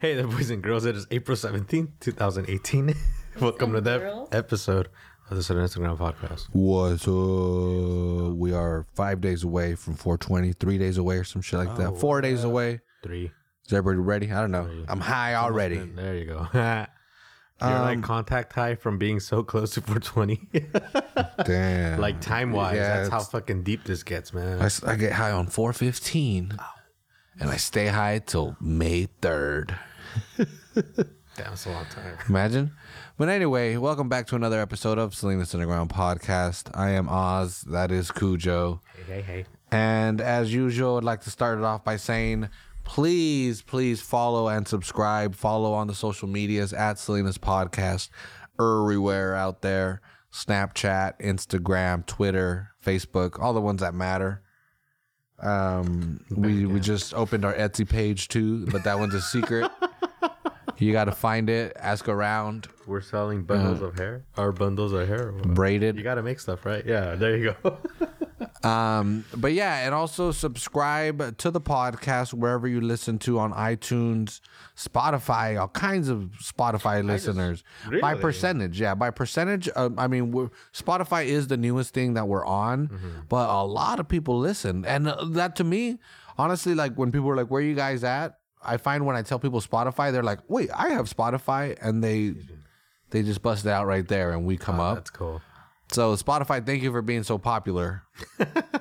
Hey there, boys and girls. It is April 17th, 2018. Welcome to that girls. episode of the Salinas Underground podcast. What's up? We are five days away from 420, three days away or some shit like that. Four days away. Three. Is everybody ready? I don't know. I'm high already. There you go. You're like Um, contact high from being so close to 420. Damn. like time wise, Yeah, that's how fucking deep this gets, man. I get high on 415 and I stay high till May 3rd. Damn, that's a long time. Imagine. But anyway, welcome back to another episode of Salinas Underground Podcast. I am Oz. That is Cujo. Hey, hey, hey. And as usual, I'd like to start it off by saying, please, please follow and subscribe. Follow on the social medias at Salinas Podcast, everywhere out there Snapchat, Instagram, Twitter, Facebook, all the ones that matter. Um, we we just opened our Etsy page too, but that one's a secret. you got to find it, ask around, We're selling bundles of hair. Our bundles of hair. braided. You gotta make stuff, right? Yeah, there you go. Um, but yeah, and also subscribe to the podcast wherever you listen to on iTunes, Spotify, all kinds of Spotify listeners by really? percentage. Yeah, by percentage. Um, I mean, we're, Spotify is the newest thing that we're on, but a lot of people listen, and uh, that to me, honestly, like when people are like, "Where are you guys at?" I find when I tell people Spotify, they're like, "Wait, I have Spotify," and they they just bust it out right there, and we come up. That's cool. So Spotify, thank you for being so popular.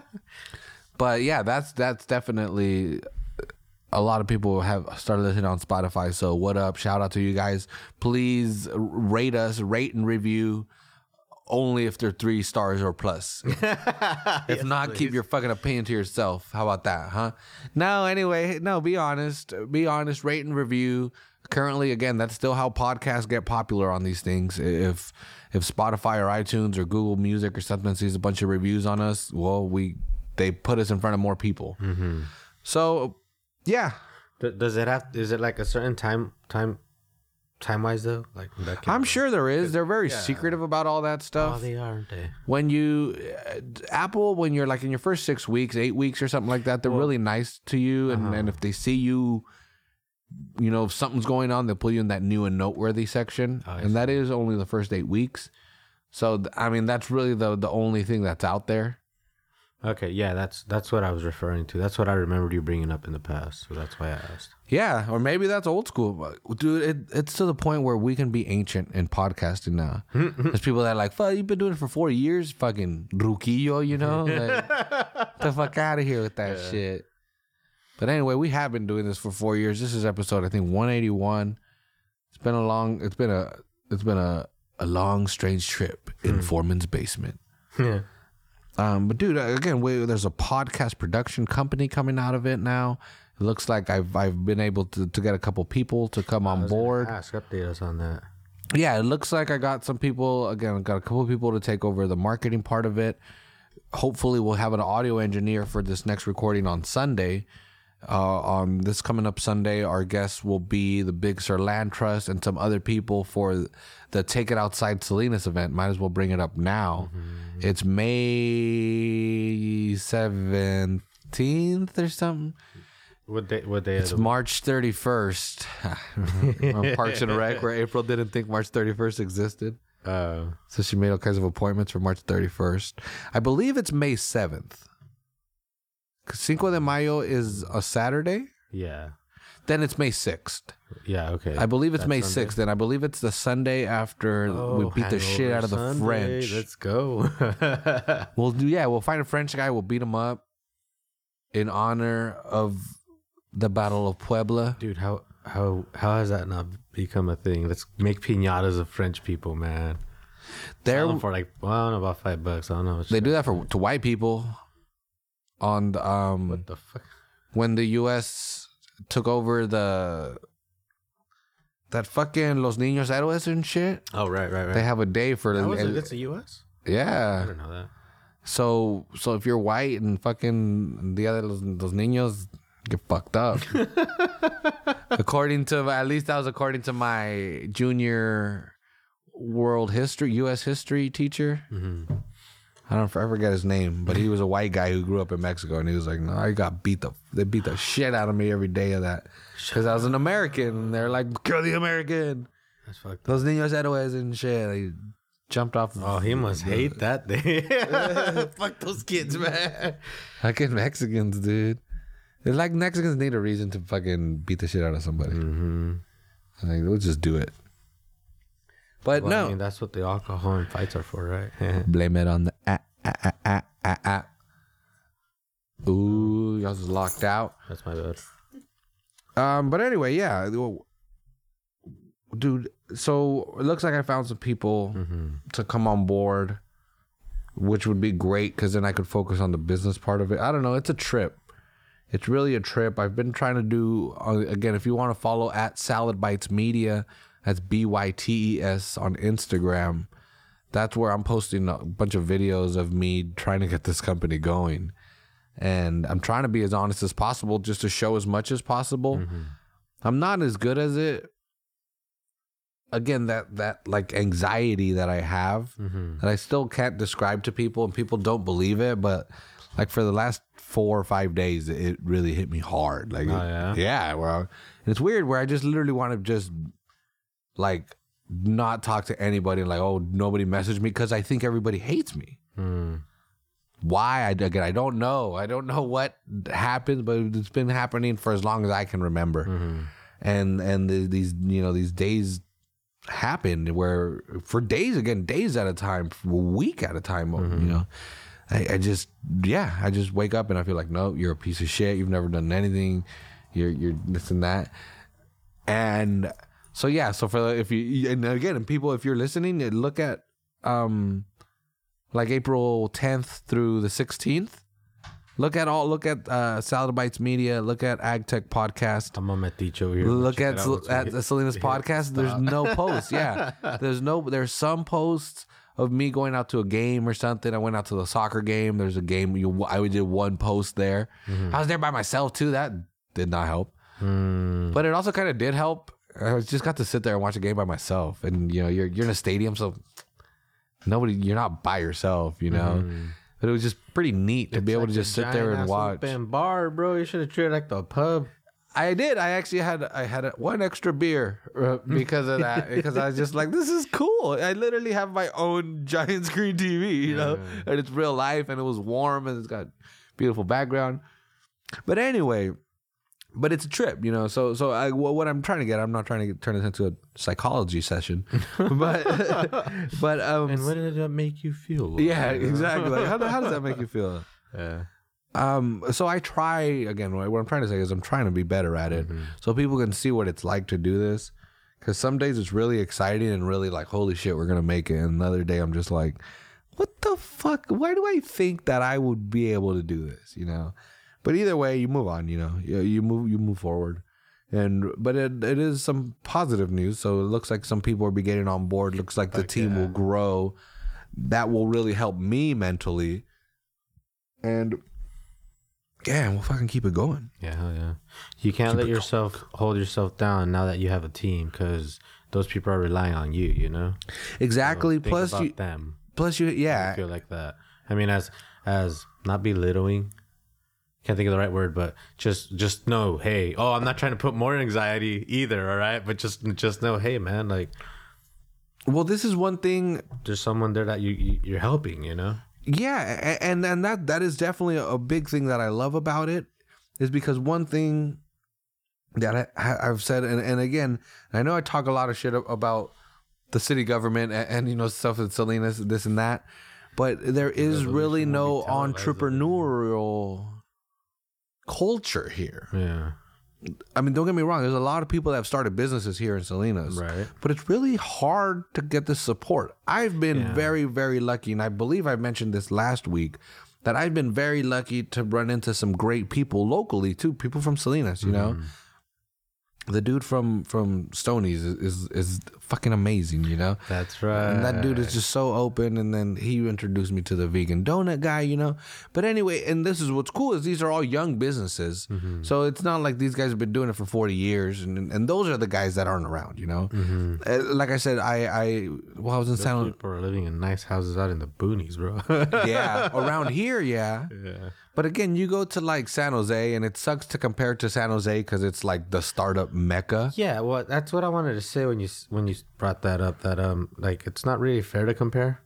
but yeah, that's that's definitely uh, a lot of people have started listening on Spotify. So what up? Shout out to you guys. Please rate us, rate and review. Only if they're three stars or plus. if not, keep your fucking opinion to yourself. How about that, huh? No, anyway, no, be honest. Be honest, rate and review. Currently, again, that's still how podcasts get popular on these things. If if Spotify or iTunes or Google Music or something sees a bunch of reviews on us, well, we they put us in front of more people. So, yeah, Does it have? Is it like a certain time time time wise though? Like I'm sure there is. They're very secretive about all that Oh, stuff. they are, aren't they? when you uh, Apple when you're like in your first six weeks, eight weeks or something like that, they're really nice to you, and, and if they see you, you know, if something's going on, they'll put you in that new and noteworthy section, oh, and that is only the first eight weeks. So I mean, that's really the the only thing that's out there. Okay, yeah, that's that's what I was referring to. That's what I remembered you bringing up in the past, so that's why I asked. Yeah, or maybe that's old school, dude. It, it's to the point where we can be ancient in podcasting now. There's people that are like, "Fuck, you've been doing it for four years, fucking ruquillo," you know? Like, the fuck out of here with that shit. But anyway, we have been doing this for four years. This is episode, I think, 181. It's been a long. It's been a. It's been a a long, strange trip in Foreman's basement. Yeah. Um, but dude, again, we, there's a podcast production company coming out of it now. It looks like I've I've been able to, to get a couple people to come on board. Ask, update us on that. Yeah, it looks like I got some people again. Got a couple people to take over the marketing part of it. Hopefully, we'll have an audio engineer for this next recording on Sunday. Uh, on this coming up Sunday, our guests will be the Big Sur Land Trust and some other people for the Take It Outside Salinas event. Might as well bring it up now. It's May seventeenth or something. What day? What day? It's the- March 31st. on Parks and Rec, where April didn't think March 31st existed. uh, So she made all kinds of appointments for March 31st. I believe it's May 7th. Cinco de Mayo is a Saturday. yeah, Then it's May 6th. yeah. Okay. I believe it's May 6th. And I believe it's the Sunday after we Oh, beat the shit out of the Sunday. French. Let's go. We'll do, yeah, we'll find a French guy. We'll beat him up in honor of the Battle of Puebla. Dude, how how how has that not become a thing? Let's make pinatas of French people, man. Them for like well, I don't know about five bucks. I don't know. They do that for to white people. On the, um What the fuck? when the U.S. took over the that fucking Los Niños Héroes and shit, Oh right, right, right. they have a day for that was el- that's the U.S. Yeah, I didn't know that. So so if you're white and fucking the other los, los niños get fucked up. according to at least that was according to my junior world history, U.S. history teacher. I don't I forget his name, but he was a white guy who grew up in Mexico, and he was like, "No, I got beat the they beat the shit out of me every day of that because I was an American." And they're like, "Kill the American." That's fucked. Those niños héroes and shit. They jumped off. Oh, he must hate that day. Fuck those kids, man. Fucking Mexicans, dude. It's like Mexicans need a reason to fucking beat the shit out of somebody. mm-hmm. Like, we'll just do it. But Well, no, I mean, that's what the alcohol and fights are for, right? blame it on the ah, ah, ah, ah, ah, ah. Ooh, y'all was locked out. that's my bad. Um, but anyway, yeah, dude. So it looks like I found some people Mm-hmm. to come on board, which would be great because then I could focus on the business part of it. I don't know. It's a trip. It's really a trip. I've been trying to do uh, again. If you want to follow at Salad Bytes Media, that's B Y T E S on Instagram. That's where I'm posting a bunch of videos of me trying to get this company going, and I'm trying to be as honest as possible, just to show as much as possible. I'm not as good as it. Again, that that like anxiety that I have Mm-hmm. that I still can't describe to people, and people don't believe it. But like for the last four or five days, it really hit me hard. Like, Oh, yeah? yeah. Well, it's weird where I just literally want to just like not talk to anybody. Like, oh, nobody messaged me because I think everybody hates me. Mm. Why? I again, I don't know. I don't know what happened, but it's been happening for as long as I can remember. Mm-hmm. And and the, these you know these days happen where for days again, days at a time, a week at a time. You know, I, I just yeah, I just wake up and I feel like no, you're a piece of shit. You've never done anything. You're you're this and that. And so yeah, so for the, if you and again, and people, if you're listening, look at um like April 10th through the 16th. Look at all. Look at uh, Salad Bytes Media. Look at Ag Tech Podcast. I'm a metiche over here. Look at it out Sel- once we at Salinas podcast. There's no posts. Yeah, there's no. There's some posts of me going out to a game or something. I went out to the soccer game. There's a game. You, I did one post there. I was there by myself too. That did not help. Mm. But it also kind of did help. I just got to sit there and watch a game by myself, and you know, you're you're in a stadium, so nobody, you're not by yourself, you know. But it was just pretty neat to be able to just sit there and watch. Open bar, bro. You should have treated like the pub. I did. I actually had I had a, one extra beer uh, because of that. because I was just like, this is cool. I literally have my own giant screen TV, you know, and it's real life, and it was warm, and it's got beautiful background. But anyway, but it's a trip, you know. So so I wha- what I'm trying to get, I'm not trying to get, turn this into a psychology session, but but um And what did that make you feel? yeah exactly. Like, how, how does that make you feel? Yeah. Um, so I try again. What I'm trying to say is I'm trying to be better at it, so people can see what it's like to do this. Because some days it's really exciting and really like, holy shit, we're gonna make it. And another day I'm just like, what the fuck? Why do I think that I would be able to do this? You know. But either way, you move on. You know, you, you move you move forward. And but it it is some positive news. So it looks like some people are be getting on board. Looks like the team will grow. That will really help me mentally. And yeah, we'll fucking keep it going. Yeah, hell yeah. You can't let yourself hold yourself down now that you have a team because those people are relying on you. You know. Exactly. Think plus you them. plus you I yeah. feel like that. I mean, as as not belittling. Can't think of the right word, but just just know, hey, oh, I'm not trying to put more anxiety either, all right? But just just know, hey, man, like Well, this is one thing there's someone there that you, you you're helping, you know. Yeah, and and that that is definitely a big thing that I love about it is because one thing that I, I've said, and, and again, I know I talk a lot of shit about the city government and, and you know stuff in Salinas, this and that, but there is really no entrepreneurial culture here. Yeah, I mean, don't get me wrong. There's a lot of people that have started businesses here in Salinas, right. but it's really hard to get the support. I've been Yeah. very, very lucky, and I believe I mentioned this last week that I've been very lucky to run into some great people locally too, people from Salinas, you know. Mm. the dude from from Stonies is, is is fucking amazing, you know. That's right. And that dude is just so open. And then he introduced me to the vegan donut guy, you know. But anyway, and this is what's cool is these are all young businesses, so it's not like these guys have been doing it for forty years, and and those are the guys that aren't around, you know. Uh, like I said, I I well I was in San People are living in nice houses out in the boonies, bro. yeah around here, yeah. yeah. But again, you go to like San Jose, and it sucks to compare to San Jose because it's like the startup mecca. Yeah, well, that's what I wanted to say when you when you brought that up. That um, like it's not really fair to compare.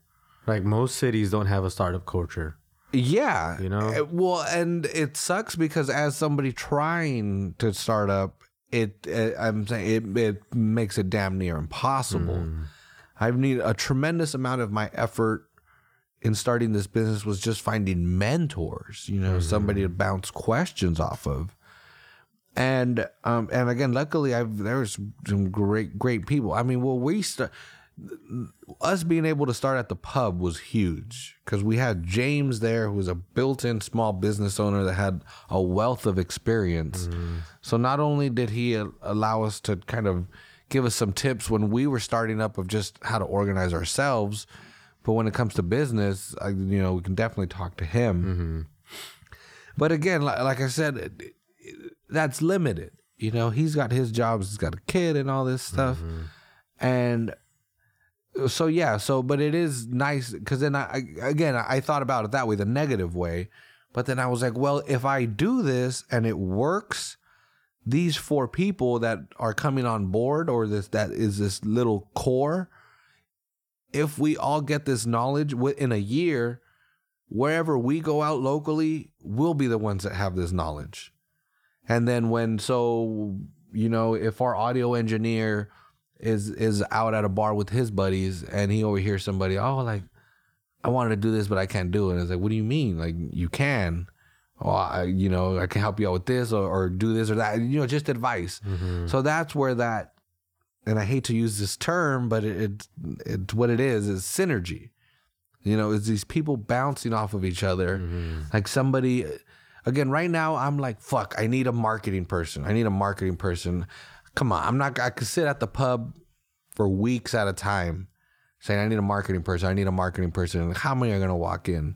Like most cities don't have a startup culture. Yeah, You know? Uh, Well, and it sucks because as somebody trying to start up, it, uh I'm saying it it makes it damn near impossible. I've need a tremendous amount of my effort in starting this business was just finding mentors. You know, somebody to bounce questions off of. And um and again, luckily I've there's some great great people. I mean, well, we start us being able to start at the pub was huge because we had James there, who was a built-in small business owner that had a wealth of experience. So not only did he allow us to kind of give us some tips when we were starting up of just how to organize ourselves, but when it comes to business, I, you know, we can definitely talk to him. But again, like, like I said, it- it- that's limited. You know, he's got his jobs, he's got a kid and all this stuff. And so yeah, so but it is nice because then I, I again I thought about it that way, the negative way, but then I was like, well, if I do this and it works, these four people that are coming on board or this that is this little core, if we all get this knowledge within a year, wherever we go out locally, we'll be the ones that have this knowledge. And then when so you know, if our audio engineer is is out at a bar with his buddies and he overhears somebody, oh like I wanted to do this but I can't do it. And it's like, what do you mean? Like you can. Oh, I, you know, I can help you out with this or, or do this or that. You know, just advice. Mm-hmm. So that's where that, and I hate to use this term, but it, it it's what it is is synergy. You know, it's these people bouncing off of each other. Mm-hmm. Like somebody, again, right now, I'm like, fuck, I need a marketing person. I need a marketing person. Come on, I'm not, I could sit at the pub for weeks at a time saying, I need a marketing person. I need a marketing person. How many are going to walk in?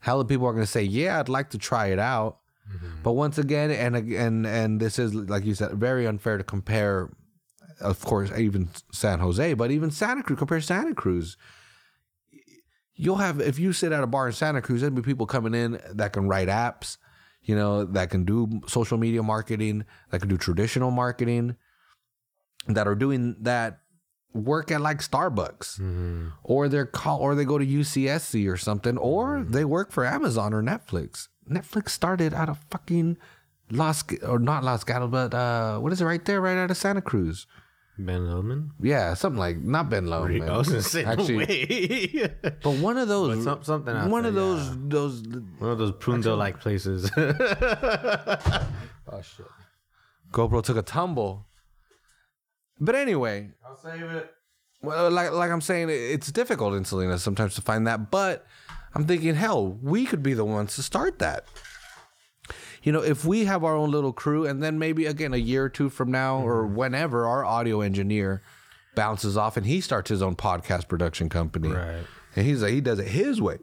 How of people are going to say, yeah, I'd like to try it out. Mm-hmm. But once again, and and and this is like you said, very unfair to compare. Of course, even San Jose, but even Santa Cruz. Compare Santa Cruz you'll have if you sit at a bar in Santa Cruz, there'll be people coming in that can write apps, you know, that can do social media marketing, that can do traditional marketing, that are doing that work at like Starbucks, or they're call or they go to UCSC or something, or they work for Amazon or Netflix. Netflix started out of fucking Los or not Los Gatos, but uh, what is it right there, right out of Santa Cruz? Ben Lomond. Yeah, something like not Ben Lomond. I was gonna say Actually, Actually, but one of those, some- something out one of those, yeah. those. one of those Prunedale like places. Oh shit! GoPro took a tumble. But anyway, I'll save it. well, like like I'm saying, it's difficult in Salinas sometimes to find that. But I'm thinking, hell, we could be the ones to start that. You know, if we have our own little crew, and then maybe again a year or two from now, or mm-hmm. whenever our audio engineer bounces off and he starts his own podcast production company, Right. and he's like he does it his way.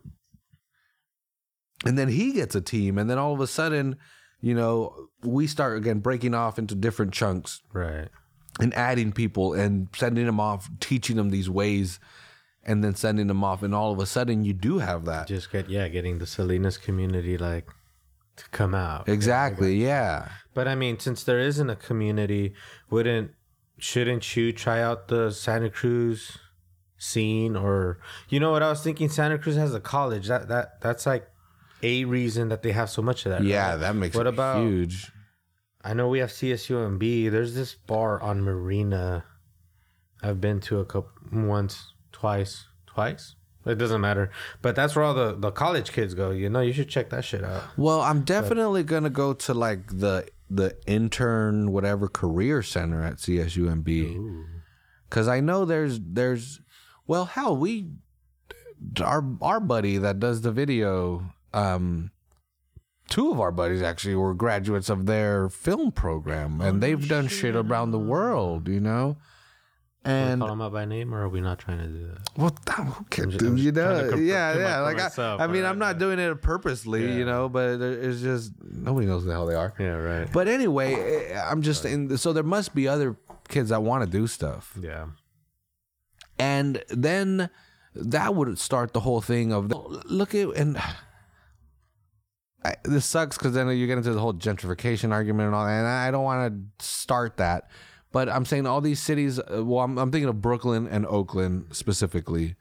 And then he gets a team and then all of a sudden you know we start again breaking off into different chunks Right. and adding people and sending them off teaching them these ways and then sending them off. And all of a sudden you do have that. Just get yeah, getting the Salinas community like to come out. exactly yeah But I mean, since there isn't a community, wouldn't shouldn't you try out the Santa Cruz scene or you know what I was thinking? Santa Cruz has a college. That that that's like a reason that they have so much of that. yeah right? that makes What about- huge I know we have CSUMB. There's this bar on Marina. I've been to a couple once, twice, twice. It doesn't matter. But that's where all the, the college kids go. You know, you should check that shit out. well i'm definitely gonna go to like the the intern whatever career center at csumb because I know there's there's well hell we our our buddy that does the video um two of our buddies actually were graduates of their film program, and they've done shit around the world, you know. And call them out by name, or are we not trying to do that? well, who cares, dude? I'm You know, yeah, yeah. Like myself, I, I mean, alright, I'm not doing it purposely, Yeah. you know, but it's just nobody knows who the hell they are. Yeah, right. But anyway, eh, I'm just in. So there must be other kids that want to do stuff, yeah, and then that would start the whole thing of look at and. I, this sucks because then you get into the whole gentrification argument and all that, and I don't want to start that. But I'm saying all these cities. uh, Well, I'm, I'm thinking of Brooklyn and Oakland specifically,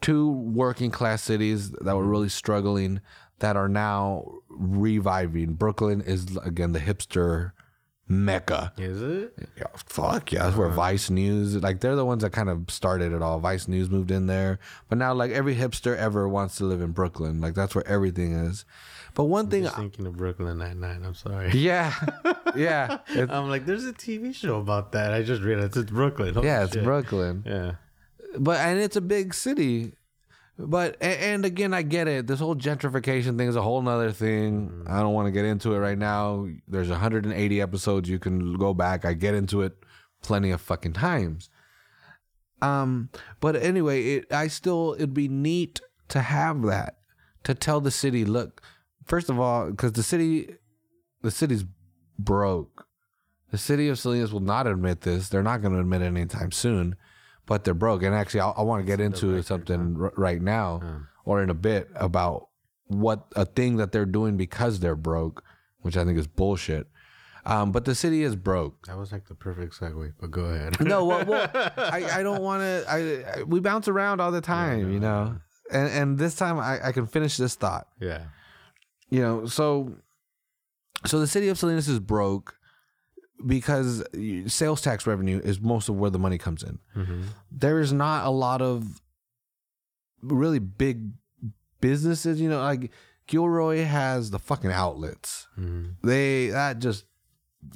two working class cities that were really struggling that are now reviving. Brooklyn is again the hipster mecca. is it? Yeah, fuck yeah, that's where Vice News, like they're the ones that kind of started it all. Vice News moved in there, but now like every hipster ever wants to live in Brooklyn. Like that's where everything is. But one thing, Just thinking of Brooklyn Nine Nine. I'm sorry. yeah, yeah, I'm like, there's a TV show about that. I just realized it's Brooklyn. Holy yeah, it's shit. Brooklyn. Yeah, but and it's a big city but and again i get it this whole gentrification thing is a whole nother thing i don't want to get into it right now there's 180 episodes you can go back i get into it plenty of fucking times um but anyway it i still it'd be neat to have that to tell the city look first of all because the city the city's broke the city of salinas will not admit this they're not going to admit it anytime soon but they're broke. And actually, I, I want to get into something r- right now or in a bit about what a thing that they're doing because they're broke, which I think is bullshit. Um, but the city is broke. that was like the perfect segue. But go ahead. No, well, well I, I don't want to. I, I we bounce around all the time, you know. And and this time I, I can finish this thought. yeah, You know, so so the city of Salinas is broke because sales tax revenue is most of where the money comes in. Mm-hmm. There is not a lot of really big businesses, you know, like Gilroy has the fucking outlets. Mm-hmm. They that just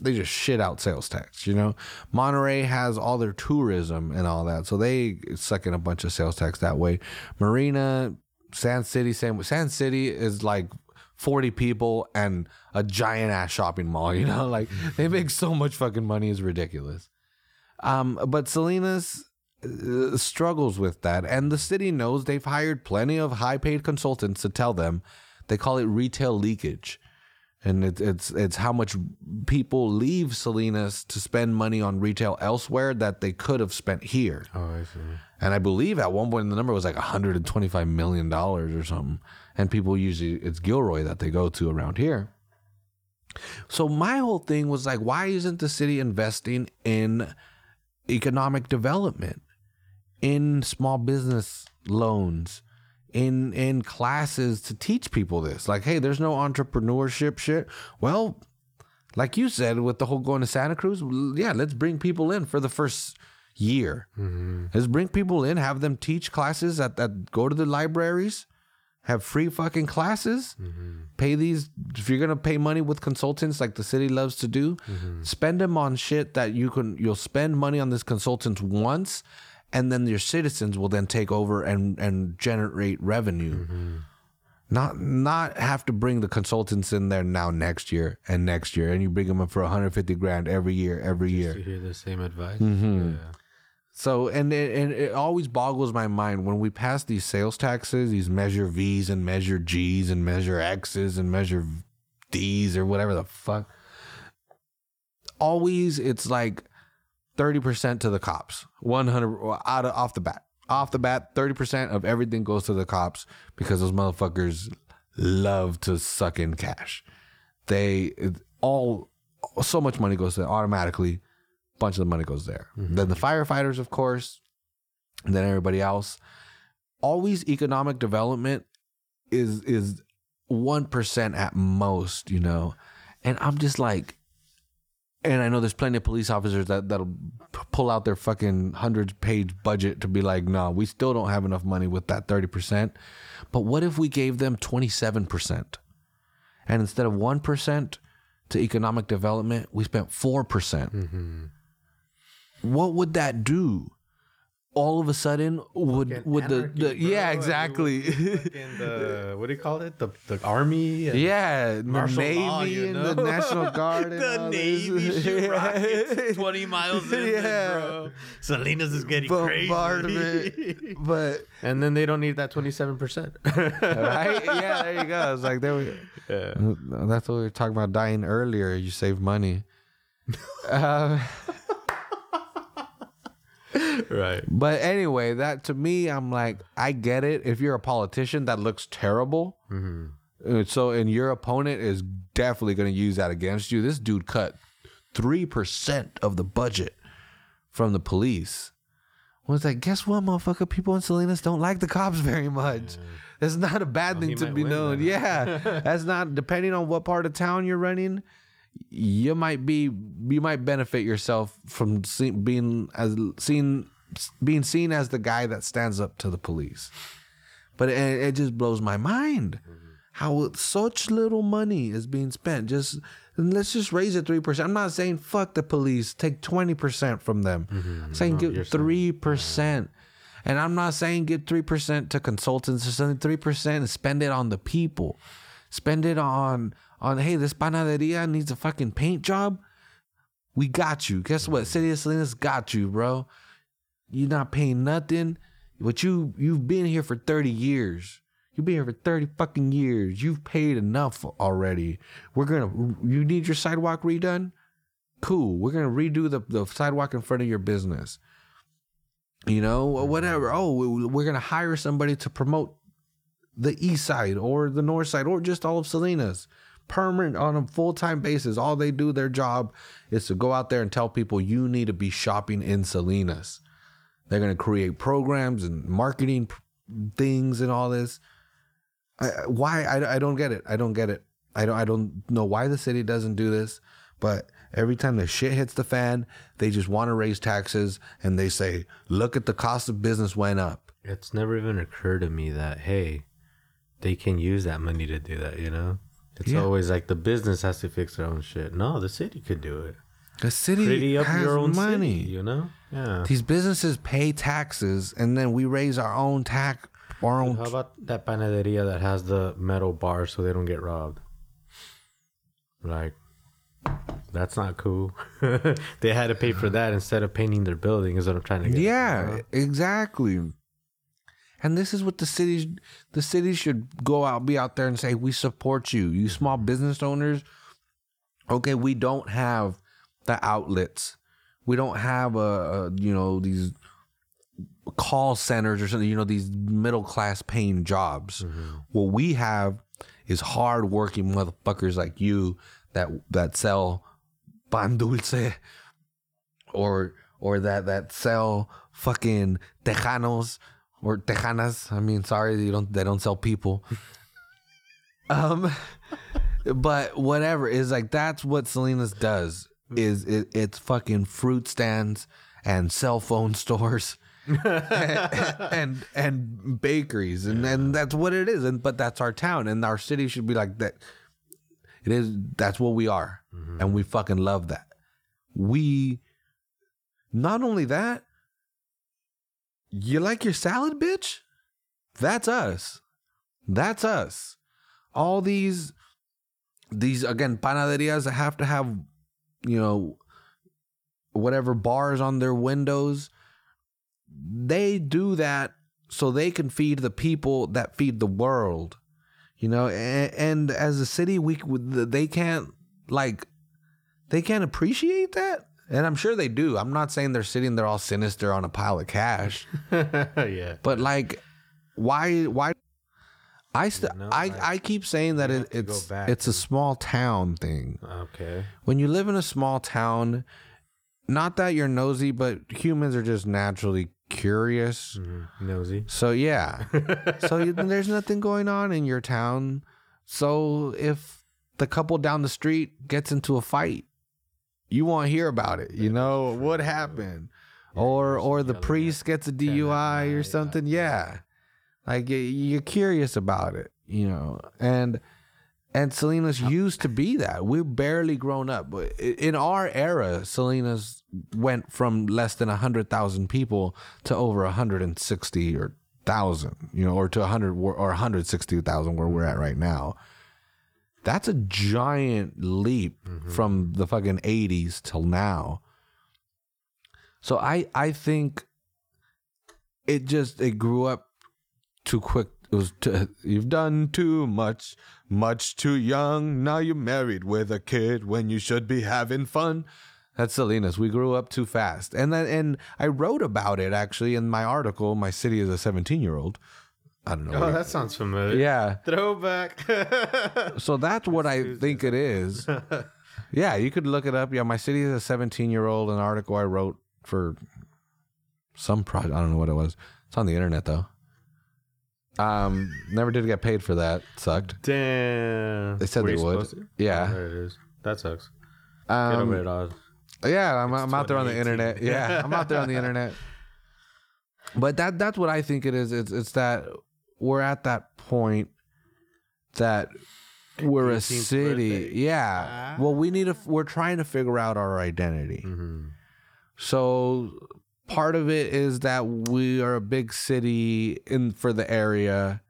they just shit out sales tax, you know. Monterey has all their tourism and all that, so they suck in a bunch of sales tax that way. Marina, Sand City, same. Sand City is like forty people and a giant ass shopping mall, you know. Like they make so much fucking money, it's ridiculous. Um, but Salinas uh, struggles with that, and the city knows they've hired plenty of high-paid consultants to tell them. They call it retail leakage, and it's it's it's how much people leave Salinas to spend money on retail elsewhere that they could have spent here. oh, I see. And I believe at one point the number was like 125 million dollars or something. And people usually it's Gilroy that they go to around here. So my whole thing was like, why isn't the city investing in economic development, in small business loans, in in classes to teach people this? Like, hey, there's no entrepreneurship shit. Well, like you said, with the whole going to Santa Cruz, yeah, let's bring people in for the first year. Mm-hmm. Let's bring people in, have them teach classes that, that go to the libraries, have free fucking classes, mm-hmm. pay these. If you're gonna pay money with consultants like the city loves to do, mm-hmm. spend them on shit that you can. You'll spend money on this consultants once, and then your citizens will then take over and and generate revenue. Mm-hmm. Not not have to bring the consultants in there now next year and next year, and you bring them in for 150 grand every year, every year. To hear the same advice. Mm-hmm. Yeah. So and it, and it always boggles my mind when we pass these sales taxes, these measure V's and measure G's and measure X's and measure D's or whatever the fuck. Always, it's like thirty percent to the cops, one hundred out of off the bat. Off the bat, thirty percent of everything goes to the cops because those motherfuckers love to suck in cash. They all so much money goes to automatically bunch of the money goes there. Mm-hmm. Then the firefighters, of course, and then everybody else. Always economic development is is one percent at most, you know. And I'm just like, and I know there's plenty of police officers that that'll p- pull out their fucking hundred page budget to be like, no, we still don't have enough money with that thirty percent. But what if we gave them twenty seven percent, and instead of one percent to economic development, we spent four percent mm-hmm. What would that do? all of a sudden would Fucking would the, anarchy, the bro. yeah exactly the what do you call it? The the army. and- yeah the navy law, you and the national guard and the all Navy this. shoot rockets 20 miles in, Yeah. bro. Salinas is getting crazy. but and then they don't need that 27%. right yeah there you go it's like there we Yeah. that's what we were talking about dying earlier you save money uh, Right. But anyway, that to me, I'm like, I get it. If you're a politician, that looks terrible. Uh, So, and your opponent is definitely going to use that against you. This dude cut three percent of the budget from the police. Was like, guess what, motherfucker? People in Salinas don't like the cops very much. That's not a bad he thing to be known. Yeah, that's not depending on what part of town you're running. You might be, you might benefit yourself from see, being as seen, being seen as the guy that stands up to the police. But it, it just blows my mind how such little money is being spent. Just let's just raise it three percent. I'm not saying fuck the police. Take twenty percent from them. Mm-hmm. I'm saying No, three percent. And I'm not saying give three percent to consultants or something. Three percent and spend it on the people. Spend it on on hey, this panaderia needs a fucking paint job. We got you. Guess what? City of Salinas got you, bro. You're not paying nothing. But you you've been here for 30 years. You've been here for 30 fucking years. You've paid enough already. We're gonna you need your sidewalk redone? Cool. We're gonna redo the, the sidewalk in front of your business. You know, whatever. Oh, we're gonna hire somebody to promote the east side or the north side or just all of Salinas. Permanent on a full time basis. All they do, their job is to go out there and tell people you need to be shopping in Salinas. They're going to create programs and marketing things and all this. I- why? I, I don't get it. I don't get it. I don't. I don't know why the city doesn't do this. But every time the shit hits the fan, they just want to raise taxes and they say, "Look at the cost of business went up." It's never even occurred to me that hey, they can use that money to do that. You know, it's Yeah. always like the business has to fix their own shit. No, the city could do it. The city Pretty up has your own money. city. You know? Yeah. These businesses pay taxes, and then we raise our own tax. Our own How about that panaderia that has the metal bars so they don't get robbed? Like, that's not cool. they had to pay for that instead of painting their building. Is what I'm trying to get. at, Yeah, you know? exactly. And this is what the cities the cities should go out be out there and say we support you. You small business owners, okay, we don't have the outlets. We don't have a, a you know these call centers or something, you know these middle class paying jobs. Mm-hmm. What we have is hard working motherfuckers like you that that sell pan dulce or or that that sell fucking tejanos or tejanas. I mean, sorry, you don't they don't sell people. um, but whatever is like that's what Salinas does. Is it, it's fucking fruit stands and cell phone stores. and and bakeries and and that's what it is and but that's our town and our city should be like that it is that's what we are and we fucking love that we not only that you like your salad bitch? That's us. That's us. All these these again panaderias that have to have you know whatever bars on their windows they do that so they can feed the people that feed the world you know? And, and as a city we they can't like they can't appreciate that and i'm sure they do i'm not saying they're sitting there all sinister on a pile of cash yeah. but like why why i st- You know, I, like, I keep saying that it, have to go it's it's a small town thing Okay. when you live in a small town not that you're nosy but humans are just naturally curious Mhm. Nosy. so yeah so you, there's nothing going on in your town so if the couple down the street gets into a fight you won't hear about it you know what happened or or the priest gets a dui or something yeah like you're curious about it you know and And Salinas used to be that. We're barely grown up. But in our era, Salinas went from less than 100,000 people to over 160 or 1,000, you know, or to 100 or 160,000 where we're at right now. That's a giant leap mm-hmm. from the fucking 80s till now. So I I think it just it grew up too quick. It was too, you've done too much, much too young. Now you're married with a kid when you should be having fun. That's Salinas. We grew up too fast, and then and I wrote about it actually in my article. My city is a 17 year old. I don't know. Oh, that sounds familiar. yeah. Throwback. So that's what I think it is. Yeah, you could look it up. Yeah, my city is a 17 year old. An article I wrote for some project. I don't know what it was. It's on the internet though. Um, never did get paid for that. Sucked. Damn. They said Were they would. Yeah. Oh, there it is. That sucks. Get over Um, it all. yeah, I'm, I'm out there on the internet. Yeah, I'm out there on the internet. But that that's what I think it is. It's it's that we're at that point that we're a city. birthday. Yeah. Well, we need to. We're trying to figure out our identity. Mm-hmm. So part of it is that we are a big city in for the area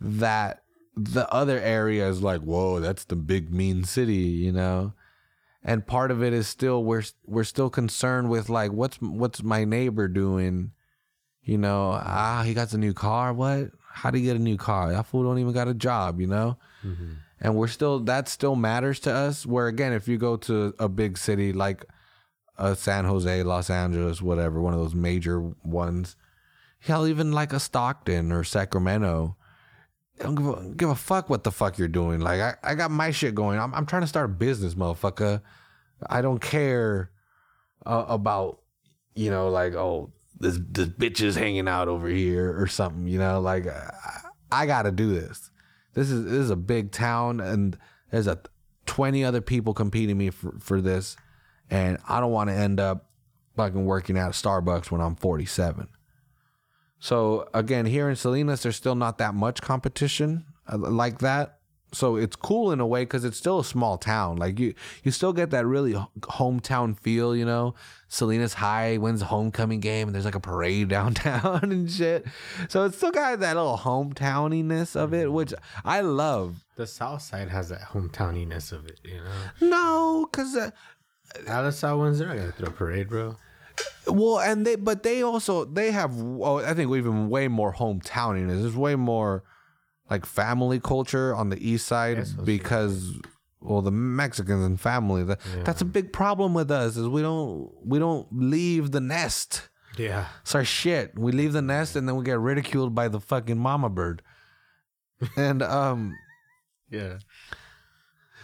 that the other area is like, whoa, that's the big mean city, you know. And part of it is still we're we're still concerned with like what's what's my neighbor doing, you know? Ah, he got a new car. What? How do you get a new car? That fool don't even got a job, you know Mm-hmm. and we're still that still matters to us where again if you go to a big city like uh, san jose los angeles whatever one of those major ones hell even like a stockton or sacramento don't give a, give a fuck what the fuck you're doing like i, I got my shit going I'm, I'm trying to start a business motherfucker i don't care uh, about you know like oh this this bitch is hanging out over here or something you know like i, I gotta do this this is this is a big town and there's a 20 other people competing me for, for this and I don't want to end up fucking working at Starbucks when I'm 47. So again, here in Salinas there's still not that much competition uh, like that. So it's cool in a way cuz it's still a small town. Like you you still get that really hometown feel, you know. Salinas High wins the homecoming game and there's like a parade downtown and shit. So it's still got that little hometowniness of it, which I love. The South Side has that hometowniness of it, you know. No, cuz uh, Alisal ones, they're not gonna throw a parade, bro. well, and they but they also they have oh, I think even way more hometowniness. There's way more like family culture on the east side so, because well the Mexicans and family that, that's a big problem with us is we don't we don't leave the nest. Yeah. It's our shit. We leave the nest and then we get ridiculed by the fucking mama bird. and um Yeah.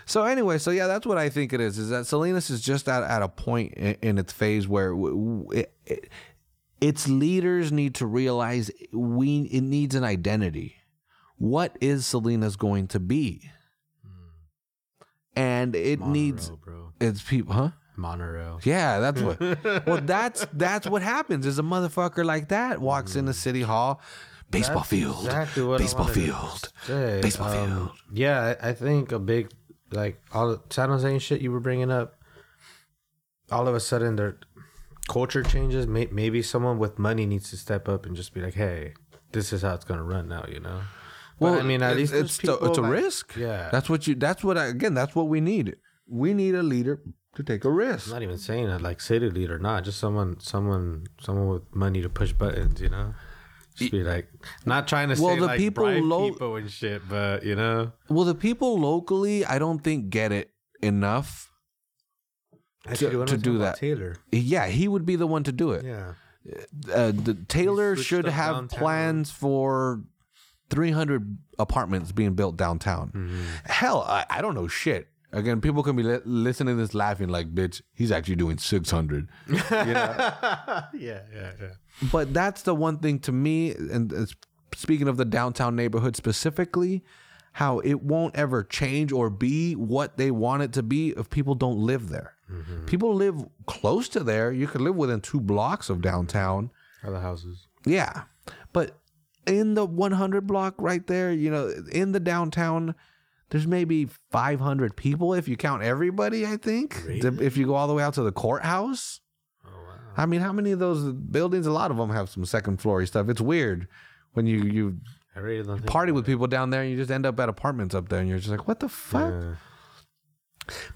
So anyway, so yeah, that's what I think it is. Is that Salinas is just at, at a point in, in its phase where it, it, its leaders need to realize we it needs an identity. What is Salinas going to be? And it needs bro. its people, huh? Monorail. Yeah, that's what. well, that's that's what happens. Is a motherfucker like that walks into City Hall, baseball That's field, exactly baseball field. Baseball Um, field. Yeah, I think a big like all the San Jose shit you were bringing up. All of a sudden, their culture changes. Maybe someone with money needs to step up and just be like, "Hey, this is how it's gonna run now." You know. But, I mean, at least it's the- it's a like- risk. Yeah. That's what you. That's what I, again. That's what we need. We need a leader to take a risk. I'm not even saying that like city leader, not just someone, someone, someone with money to push buttons. You know. Just be like, not trying to Well, say the like people lo- people and shit, but you know, Well, the people locally, I don't think get it enough. Actually, when to do that. Taylor. Yeah, he would be the one to do it. Yeah. Uh, the Taylor should have downtown. plans for 300 apartments being built downtown. Mm-hmm. Hell, I, I don't know shit. Again, people can be li- listening to this laughing like, bitch, he's actually doing 600. yeah, yeah, yeah. But that's the one thing to me, and uh, speaking of the downtown neighborhood specifically, how it won't ever change or be what they want it to be if people don't live there. People live close to there. You could live within two blocks of downtown. Other houses. Yeah. But in the 100 block right there, you know, in the downtown, there's maybe 500 people if you count everybody. I think if you go all the way out to the courthouse. Oh wow. I mean, how many of those buildings? A lot of them have some second floor stuff. It's weird when you you really party with people down there and you just end up at apartments up there and you're just like, what the fuck? Yeah.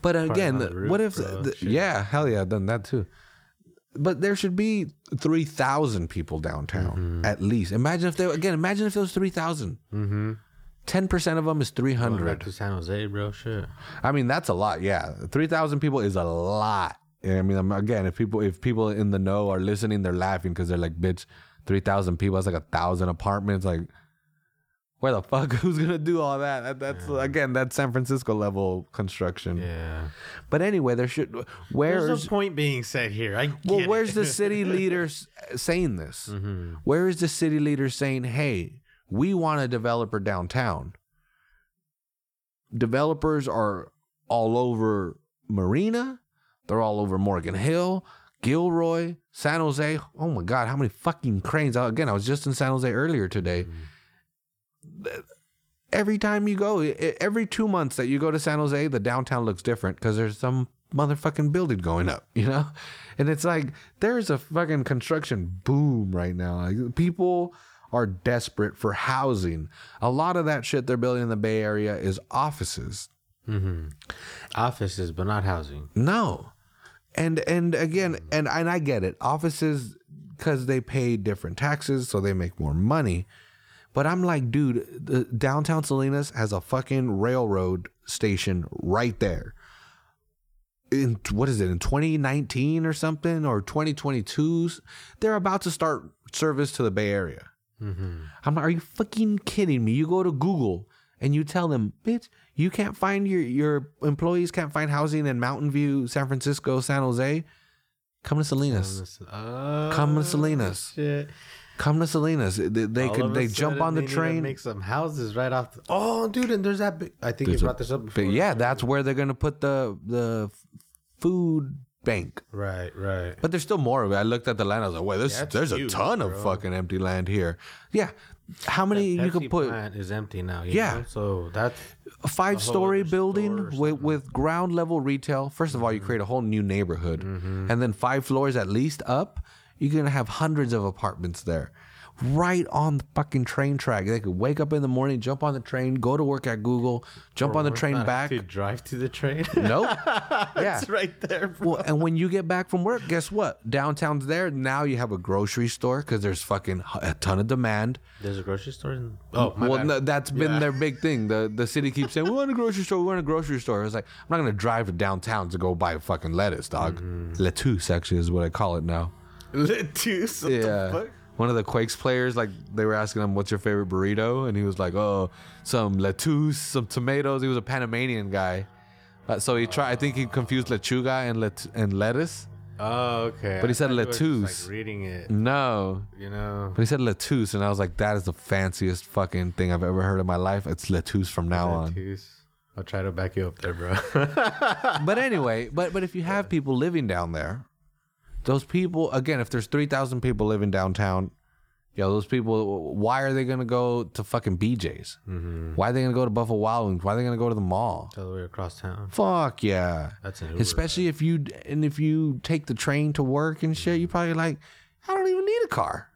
But again, the roof, what if? bro. the- yeah, hell yeah, I've done that too. But there should be three thousand people downtown Mm-hmm. at least. Imagine if there again. Imagine if there was three thousand. Mm-hmm. Ten percent of them is three Going back to San Jose, bro. Shit. I mean, that's a lot. Yeah, three thousand people is a lot. I mean, um, again, if people if people in the know are listening, they're laughing because they're like, "Bitch, three thousand people. That's like a thousand apartments. Like, where the fuck? Who's gonna do all that? That- That's again, that San Francisco level construction. Yeah. But anyway, there should where's There's no point being said here. I well, where's the city leaders saying this? Mm-hmm. Where is the city leader saying, "Hey, we want a developer downtown"? Developers are all over Marina. They're all over Morgan Hill, Gilroy, San Jose. Oh my God, how many fucking cranes? Uh, Again, I was just in San Jose earlier today. Every time you go, every two months that you go to San Jose, the downtown looks different because there's some motherfucking building going up, you know? And it's like there's a fucking construction boom right now. Like people are desperate for housing. A lot of that shit they're building in the Bay Area is offices. Mm-hmm. Offices, but not housing. No. And and again, and and I get it. Offices cuz they pay different taxes so they make more money. But I'm like, dude, the downtown Salinas has a fucking railroad station right there. In what is it? In 2019 or something or 2022, they're about to start service to the Bay Area. Mm-hmm. I'm like, are you fucking kidding me? You go to Google and you tell them, bitch, you can't find your your employees can't find housing in Mountain View, San Francisco, San Jose. Come to Salinas. Oh, Come to Salinas. Shit. Come to Salinas. They, they could they jump on the train. Make some houses right off. The, oh, dude, and there's that. Big, I think There's you a brought this up before. But yeah, that's where they're gonna put the the food bank. Right, right. But there's still more of it. I looked at the land. I was like, wait, this, there's huge, a ton of fucking empty land here. Yeah. How many you Pepsi could put? plant is empty now. you Yeah. know? So that's a five story building Mm-hmm. with, with ground level retail. First of all, you create a whole new neighborhood. And then five floors at least up, you're going to have hundreds of apartments there. Right on the fucking train track. They could wake up in the morning, jump on the train, go to work at Google, jump on the train back. To drive to the train. Nope. yeah. it's right there, bro. Well, and when you get back from work, guess what? Downtown's there. Now you have a grocery store because there's fucking a ton of demand. There's a grocery store. In, oh, my well, no, that's been Yeah. their big thing. The the city keeps saying we want a grocery store. We want a grocery store. It's like I'm not gonna drive to downtown to go buy fucking lettuce, dog. Mm-hmm. Lettuce actually is what I call it now. Lettuce. What yeah. the fuck? One of the Quakes players, like they were asking him, "What's your favorite burrito?" And he was like, "Oh, some lettuce, some tomatoes." He was a Panamanian guy, uh, so he tried. I think he confused lechuga and let and lettuce. Oh, okay. But he I said thought you lettuce. Like reading it, No, you know. but he said lettuce, and I was like, "That is the fanciest fucking thing I've ever heard in my life." It's lettuce from now on. Lettuce. I'll try to back you up there, bro. but anyway, but but if you have people living down there, those people again, if there's three thousand people living downtown, yo, those people, why are they gonna go to fucking BJ's? mm-hmm. Why are they gonna go to Buffalo Wild Wings? Why are they gonna go to the mall? All the way across town. Fuck yeah! That's an Uber. Especially if you and if you take the train to work and shit, you probably like, I don't even need a car.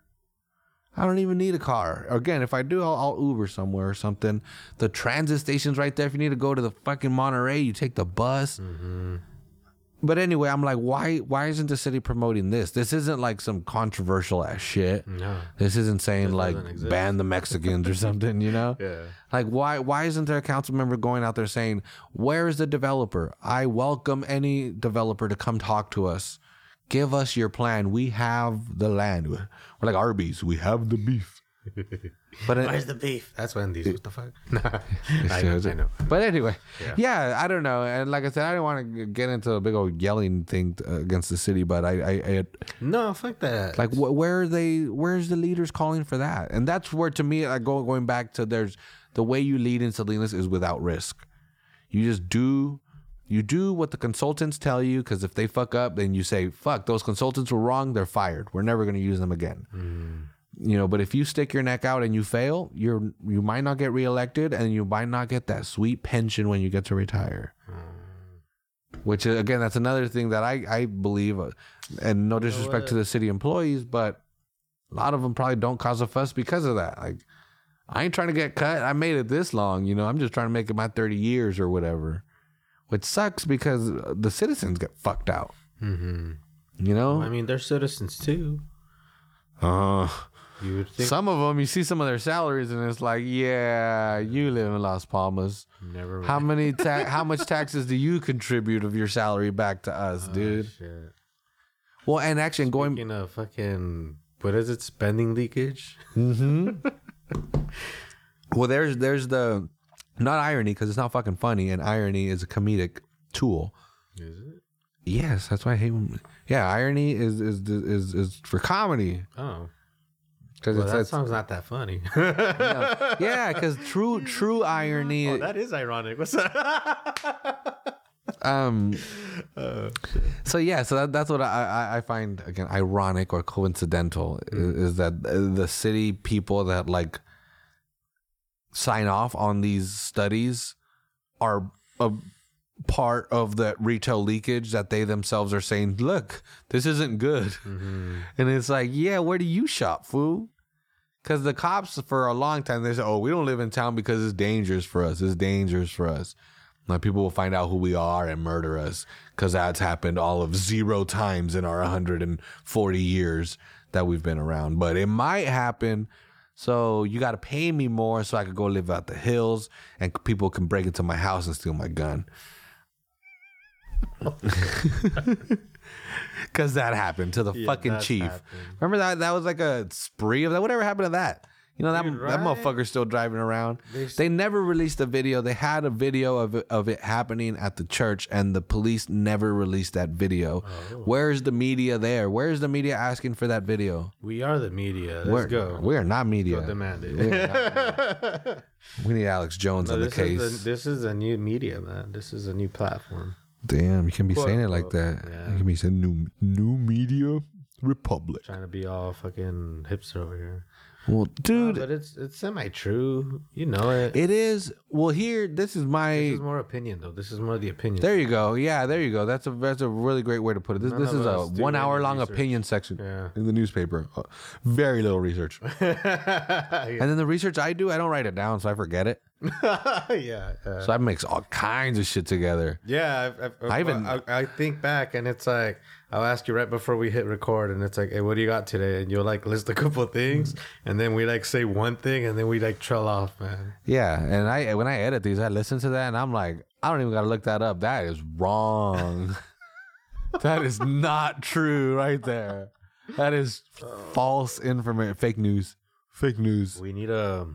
I don't even need a car. Again, if I do, I'll, I'll Uber somewhere or something. The transit station's right there. If you need to go to the fucking Monterey, you take the bus. Mm-hmm. But anyway, I'm like, why? Why isn't the city promoting this? This isn't like some controversial ass shit. No. This isn't saying like ban the Mexicans or something. You know? Yeah. Like why why isn't there a council member going out there saying, Where is the developer? I welcome any developer to come talk to us. Give us your plan. We have the land. We're like Arby's. We have the beef. But it, Where's the beef? That's when these. What the fuck? Nah. I know. I know. But anyway, Yeah. yeah. I don't know. And like I said, I didn't want to get into a big old yelling thing uh, against the city. But I, I, I No, fuck that. like wh- where are they? Where's the leaders calling for that? And that's where to me, like go, going back to there's the way you lead in Salinas is without risk. You just do. You do what the consultants tell you because if they fuck up, then you say, "Fuck, those consultants were wrong. They're fired. We're never going to use them again." You know, but if you stick your neck out and you fail, you're you might not get reelected and you might not get that sweet pension when you get to retire. Which uh, again, that's another thing that I I believe, uh, and no disrespect to the city employees, but a lot of them probably don't cause a fuss because of that. Like, I ain't trying to get cut. I made it this long, you know. I'm just trying to make it my 30 years or whatever, which sucks because uh, the citizens get fucked out. Mm-hmm. You know, I mean, they're citizens too. uh, You think. some of them you see some of their salaries and it's like, yeah, you live in Las Palmas. Never. How many ta- how much taxes do you contribute of your salary back to us, Oh, dude? shit. Well, and actually going Speaking of fucking, what is it? Spending leakage. Mm-hmm. well, there's there's the not irony because it's not fucking funny, and irony is a comedic tool. Is it? Yes, that's why I hate. When, yeah, irony is is is is for comedy Oh, because well, that it's song's not that funny. yeah, because true true irony. oh, that is ironic. What's that? um. uh, So yeah, so that, that's what I, I I find again ironic or coincidental is, is that the city people that like sign off on these studies are a part of that retail leakage that they themselves are saying, look, this isn't good, mm-hmm. and it's like, yeah, where do you shop, fool? Because the cops for a long time they said, oh, we don't live in town because it's dangerous for us. It's dangerous for us. Like people will find out who we are and murder us because that's happened all of zero times in our 140 years that we've been around. But it might happen. So you got to pay me more so I could go live out the hills and people can break into my house and steal my gun. Because that happened to the Yeah, fucking chief. happened. Remember that? That was like a spree of that. Whatever happened to that? You know that Dude, that motherfucker's still driving around. They They, never released a video. They had a video of it, of it happening at the church, and the police never released that video. Oh. Where's the media there? Where's the media asking for that video? We are the media. Let's We're, go. We are not media. Go demand it. We, are not media. We need Alex Jones No, on the case. This is a new media, man. This is a new platform. Damn, you can be saying it like that. Yeah. You can be saying new new media republic. Trying to be all fucking hipster over here. Well, dude, but it's it's semi true. You know it. it is. Well, here, this is my. This is more opinion though. This is more the opinion. There you go. Yeah, there you go. That's a that's a really great way to put it. This None this is a one hour long research. opinion section Yeah. in the newspaper. Uh, very little research. yeah. And then the research I do, I don't write it down, so I forget it. yeah. uh, So I mix all kinds of shit together. Yeah, I've, I've, I even- I, I think back and it's like I'll ask you right before we hit record, and it's like, "Hey, what do you got today?" And you'll like list a couple of things, and then we like say one thing, and then we like trail off, man. Yeah, and I when I edit these, I listen to that, and I'm like, I don't even got to look that up. That is wrong. that is not true, right there. That is false information, fake news, fake news. We need a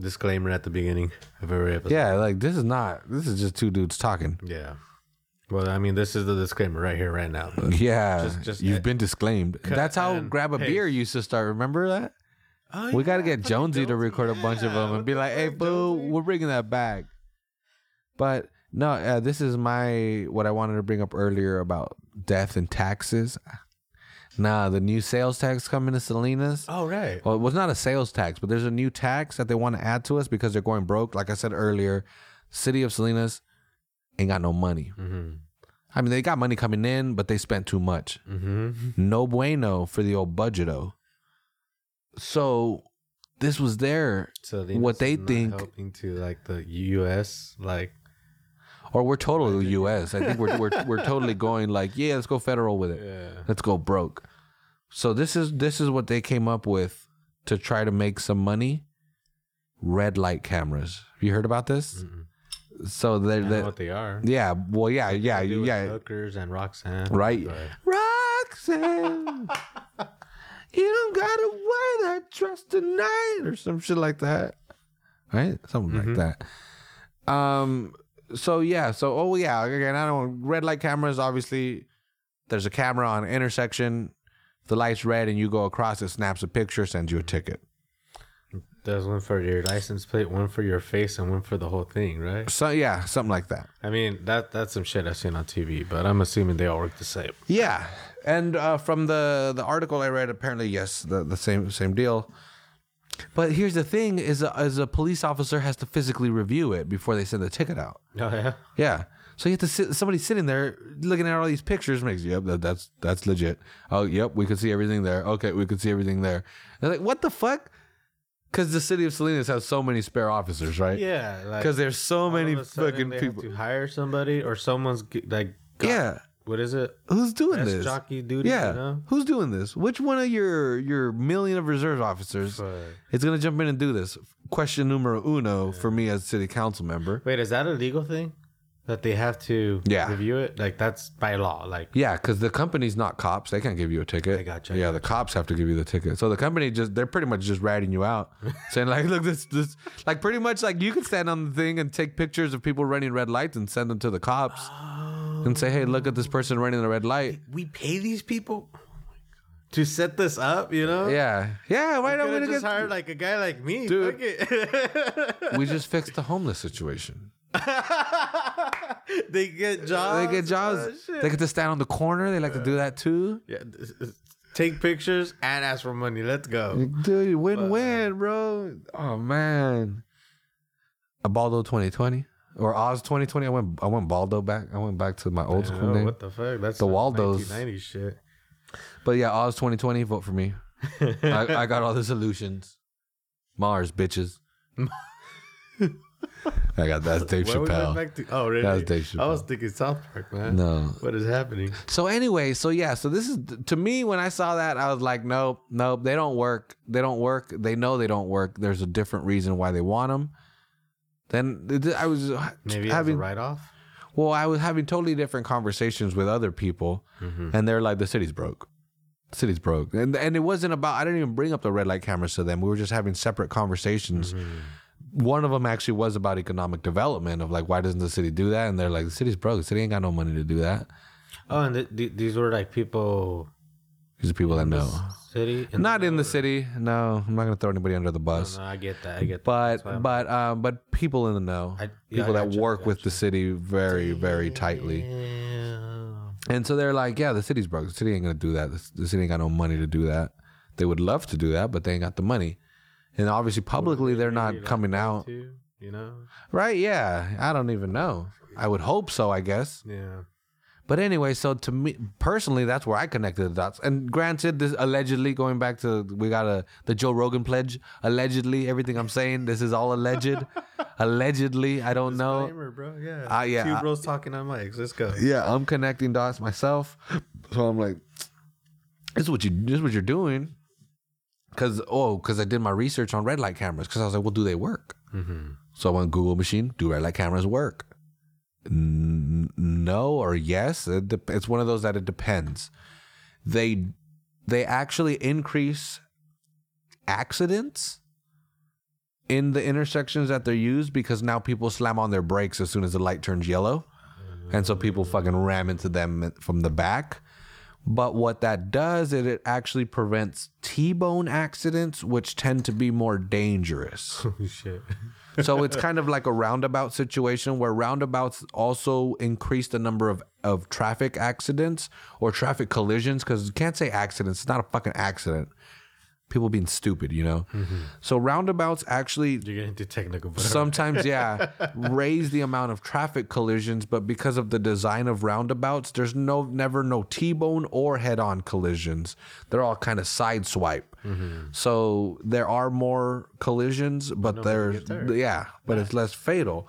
disclaimer at the beginning of every episode. Yeah, like this is not. This is just two dudes talking. Yeah. Well, I mean, this is the disclaimer right here, right now. But Yeah, Just- just you've been disclaimed. That's how grab a paste. beer used to start. Remember that? Oh, we got to get Jonesy to record a bunch of them and be like, "Hey, boo, Jonesy?" we're bringing that back." But no, uh, this is my what I wanted to bring up earlier about death and taxes. Nah, the new sales tax coming to Salinas. Oh, right. Well, it was not a sales tax, but there's a new tax that they want to add to us because they're going broke. Like I said earlier, city of Salinas ain't got no money. Mm-hmm. I mean, they got money coming in, but they spent too much. Mm-hmm. No bueno for the old budgeto. So this was there, So What they think- helping to like the U.S. like or we're totally U.S. I think we're we're we're totally going like, yeah, let's go federal with it. yeah. Let's go broke. So this is this is what they came up with to try to make some money. Red light cameras. Have you heard about this? Mm-mm. So they're, what they are. yeah, well, yeah, yeah, They do with yeah, Hookers and Roxanne. right. Roxanne, you don't gotta wear that dress tonight, or some shit like that, right? Something Mhm. like that. Um. So yeah. So oh yeah. Again, I don't. Red light cameras. Obviously, there's a camera on an intersection. If the light's red and you go across, it snaps a picture, sends you a ticket. There's one for your license plate, one for your face, and one for the whole thing, right? So yeah, something like that. I mean, that that's some shit I've seen on TV, but I'm assuming they all work the same. Yeah, and uh, from the the article I read, apparently yes, the the same same deal. But here's the thing: is a, is a police officer has to physically review it before they send the ticket out. Oh yeah. Yeah. So you have to sit. Somebody sitting there looking at all these pictures makes yep that, that's that's legit. Oh yep, we could see everything there. Okay, we could see everything there. They're like, what the fuck? Because the city of Salinas has so many spare officers, right? Yeah. Like, Because there's so many fucking people. to hire somebody, or someone's like, got- Yeah. What is it? Who's doing Desk this? jockey duty. yeah. You know? Who's doing this? Which one of your your million of reserve officers Fuck. is gonna jump in and do this? Question numero uno for me as city council member. Wait, is that a legal thing? That they have to Yeah. review it? Like that's by law. Like Yeah, because the company's not cops. They can't give you a ticket. I gotcha, Yeah, the cops have to give you the ticket. So the company just they're pretty much just ratting you out, saying like, look, this this like pretty much like you can stand on the thing and take pictures of people running red lights and send them to the cops oh. And say, hey, look at this person running the red light. we pay these people oh to set this up, you know? Yeah, yeah. Why don't we just get? hired like a guy like me. Dude. We just fixed the homeless situation. they get jobs. They get jobs. Oh, they get to stand on the corner. They like to do that too. yeah, take pictures and ask for money. Let's go. Dude, win win, bro. Oh man. A Baldo 2020 or Oz 2020. I went I went Baldo back. I went back to my old school Oh, name. what the fuck? That's The Waldos. 1990s shit. But yeah, Oz 2020. Vote for me. I, I got all the solutions. Mars, bitches. I got that's Dave Where Chappelle. to? Oh, really? That was Dave I was thinking South Park, man. No. What is happening? So anyway, so yeah, so this is to me when I saw that I was like, nope, nope, they don't work. They don't work. They know they don't work. There's a different reason why they want them. Then th- I was uh, Maybe having write off. well, I was having totally different conversations with other people, mm-hmm. and they're like, the city's broke. The city's broke, and and it wasn't about. I didn't even bring up the red light cameras to them. We were just having separate conversations. Mm-hmm. One of them actually was about economic development of like, why doesn't the city do that? And they're like, the city's broke. The city ain't got no money to do that. Oh, and th- th- these were like people. These are people that know. City. Not in the city. No, I'm not gonna throw anybody under the bus. No, I get that. I get that. But but um but people in the know, I- yeah, people that I work with the city very very tightly, and so they're like, yeah, the city's broke. The city ain't gonna do that. The, the city ain't got no money to do that. They would love to do that, but they ain't got the money. And obviously, publicly, they're not coming out, you know. right? Yeah, I don't even know. I would hope so, I guess. Yeah. But anyway, so to me personally, that's where I connected the dots. And granted, this allegedly going back to we got a the Joe Rogan pledge. Allegedly, everything I'm saying, this is all alleged. allegedly, I don't know. Bro. Yeah. Ah, yeah, Two I- bros talking on mics. Let's go. Yeah, I'm connecting dots myself. So I'm like, this is what you this is what you're doing. Cause oh, cause I did my research on red light cameras. Cause I was like, well, do they work? So I went Google machine. Do red light cameras work? N- no or yes. It dep- it's one of those that it depends. They they actually increase accidents in the intersections that they're used because now people slam on their brakes as soon as the light turns yellow. And so people fucking ram into them from the back. But what that does is it actually prevents T-bone accidents, which tend to be more dangerous. Shit. So it's kind of like a roundabout situation where roundabouts also increase the number of, of traffic accidents or traffic collisions because you can't say accidents. It's not a fucking accident. People being stupid, you know? Mm-hmm. So roundabouts actually You're getting too technical. But sometimes yeah raise the amount of traffic collisions but because of the design of roundabouts there's no never no t-bone or head-on collisions. They're all kind of side swipe mm-hmm. so there are more collisions but there's yeah but it's less fatal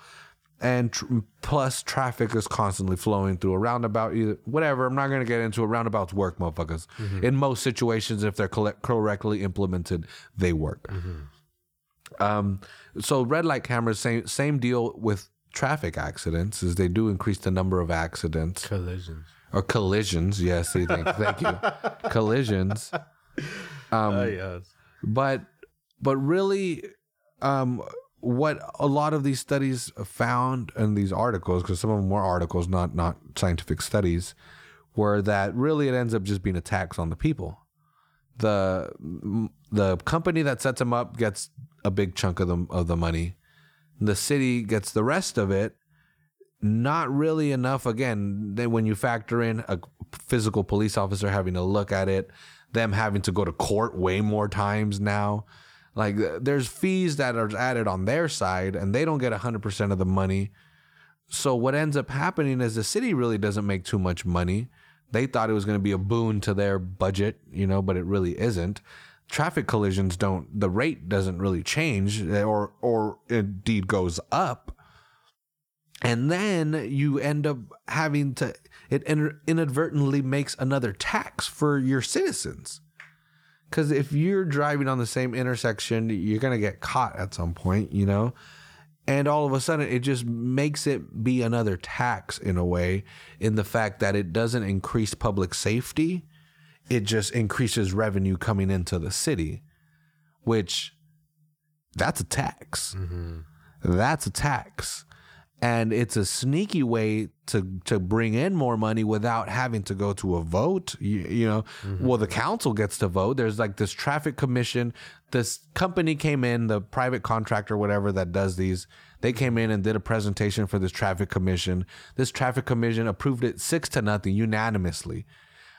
and tr- plus traffic is constantly flowing through a roundabout either whatever i'm not going to get into a roundabout's work motherfuckers in most situations if they're collect- correctly implemented they work um, so red light cameras, same same deal with traffic accidents, is they do increase the number of accidents collisions. or collisions. Yes, thank, thank you, collisions. oh yes. But but really, um, what a lot of these studies found in these articles, because some of them were articles, not not scientific studies, were that really it ends up just being a tax on the people. The the company that sets them up gets a big chunk of the of the money. The city gets the rest of it. Not really enough. Again, then when you factor in a physical police officer having to look at it, them having to go to court way more times now. Like uh, there's fees that are added on their side, and they don't get hundred percent of the money. So what ends up happening is the city really doesn't make too much money. They thought it was going to be a boon to their budget, you know, but it really isn't. Traffic collisions don't the rate doesn't really change eh, or or indeed goes up. And then you end up having to it inadvertently makes another tax for your citizens. Cuz if you're driving on the same intersection, you're going to get caught at some point, you know? and all of a sudden it just makes it be another tax in a way in the fact that it doesn't increase public safety it just increases revenue coming into the city which that's a tax mm-hmm. that's a tax and it's a sneaky way to to bring in more money without having to go to a vote you, you know? Mm-hmm. well the council gets to vote. There's like this traffic commission. This company came in the private contractor whatever that does these they came in and did a presentation for this traffic commission. This traffic commission approved it six to nothing unanimously.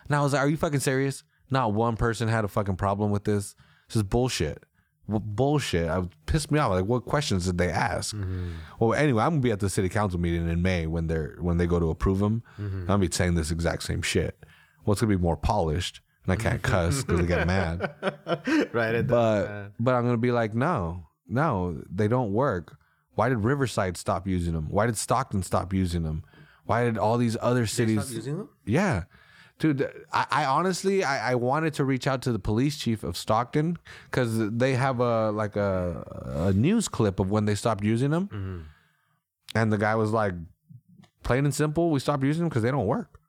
Now i was like are you fucking serious? Not one person had a fucking problem with this? This is bullshit bullshit. I pissed me off. Like, what questions did they ask? Mm-hmm. Well, anyway, I'm gonna be at the city council meeting in May when they're when they go to approve them. Mm-hmm. I'm gonna be saying this exact same shit. Well, it's gonna be more polished, and I can't cuss because they get mad. right. But but I'm gonna be like, no, no, they don't work. Why did Riverside stop using them? Why did Stockton stop using them? Why did all these other cities? Stop using them? Yeah dude I, I, honestly I, I wanted to reach out to the police chief of stockton because they have a like a, a news clip of when they stopped using them. Mm-hmm. and the guy was like plain and simple we stopped using them because they don't work.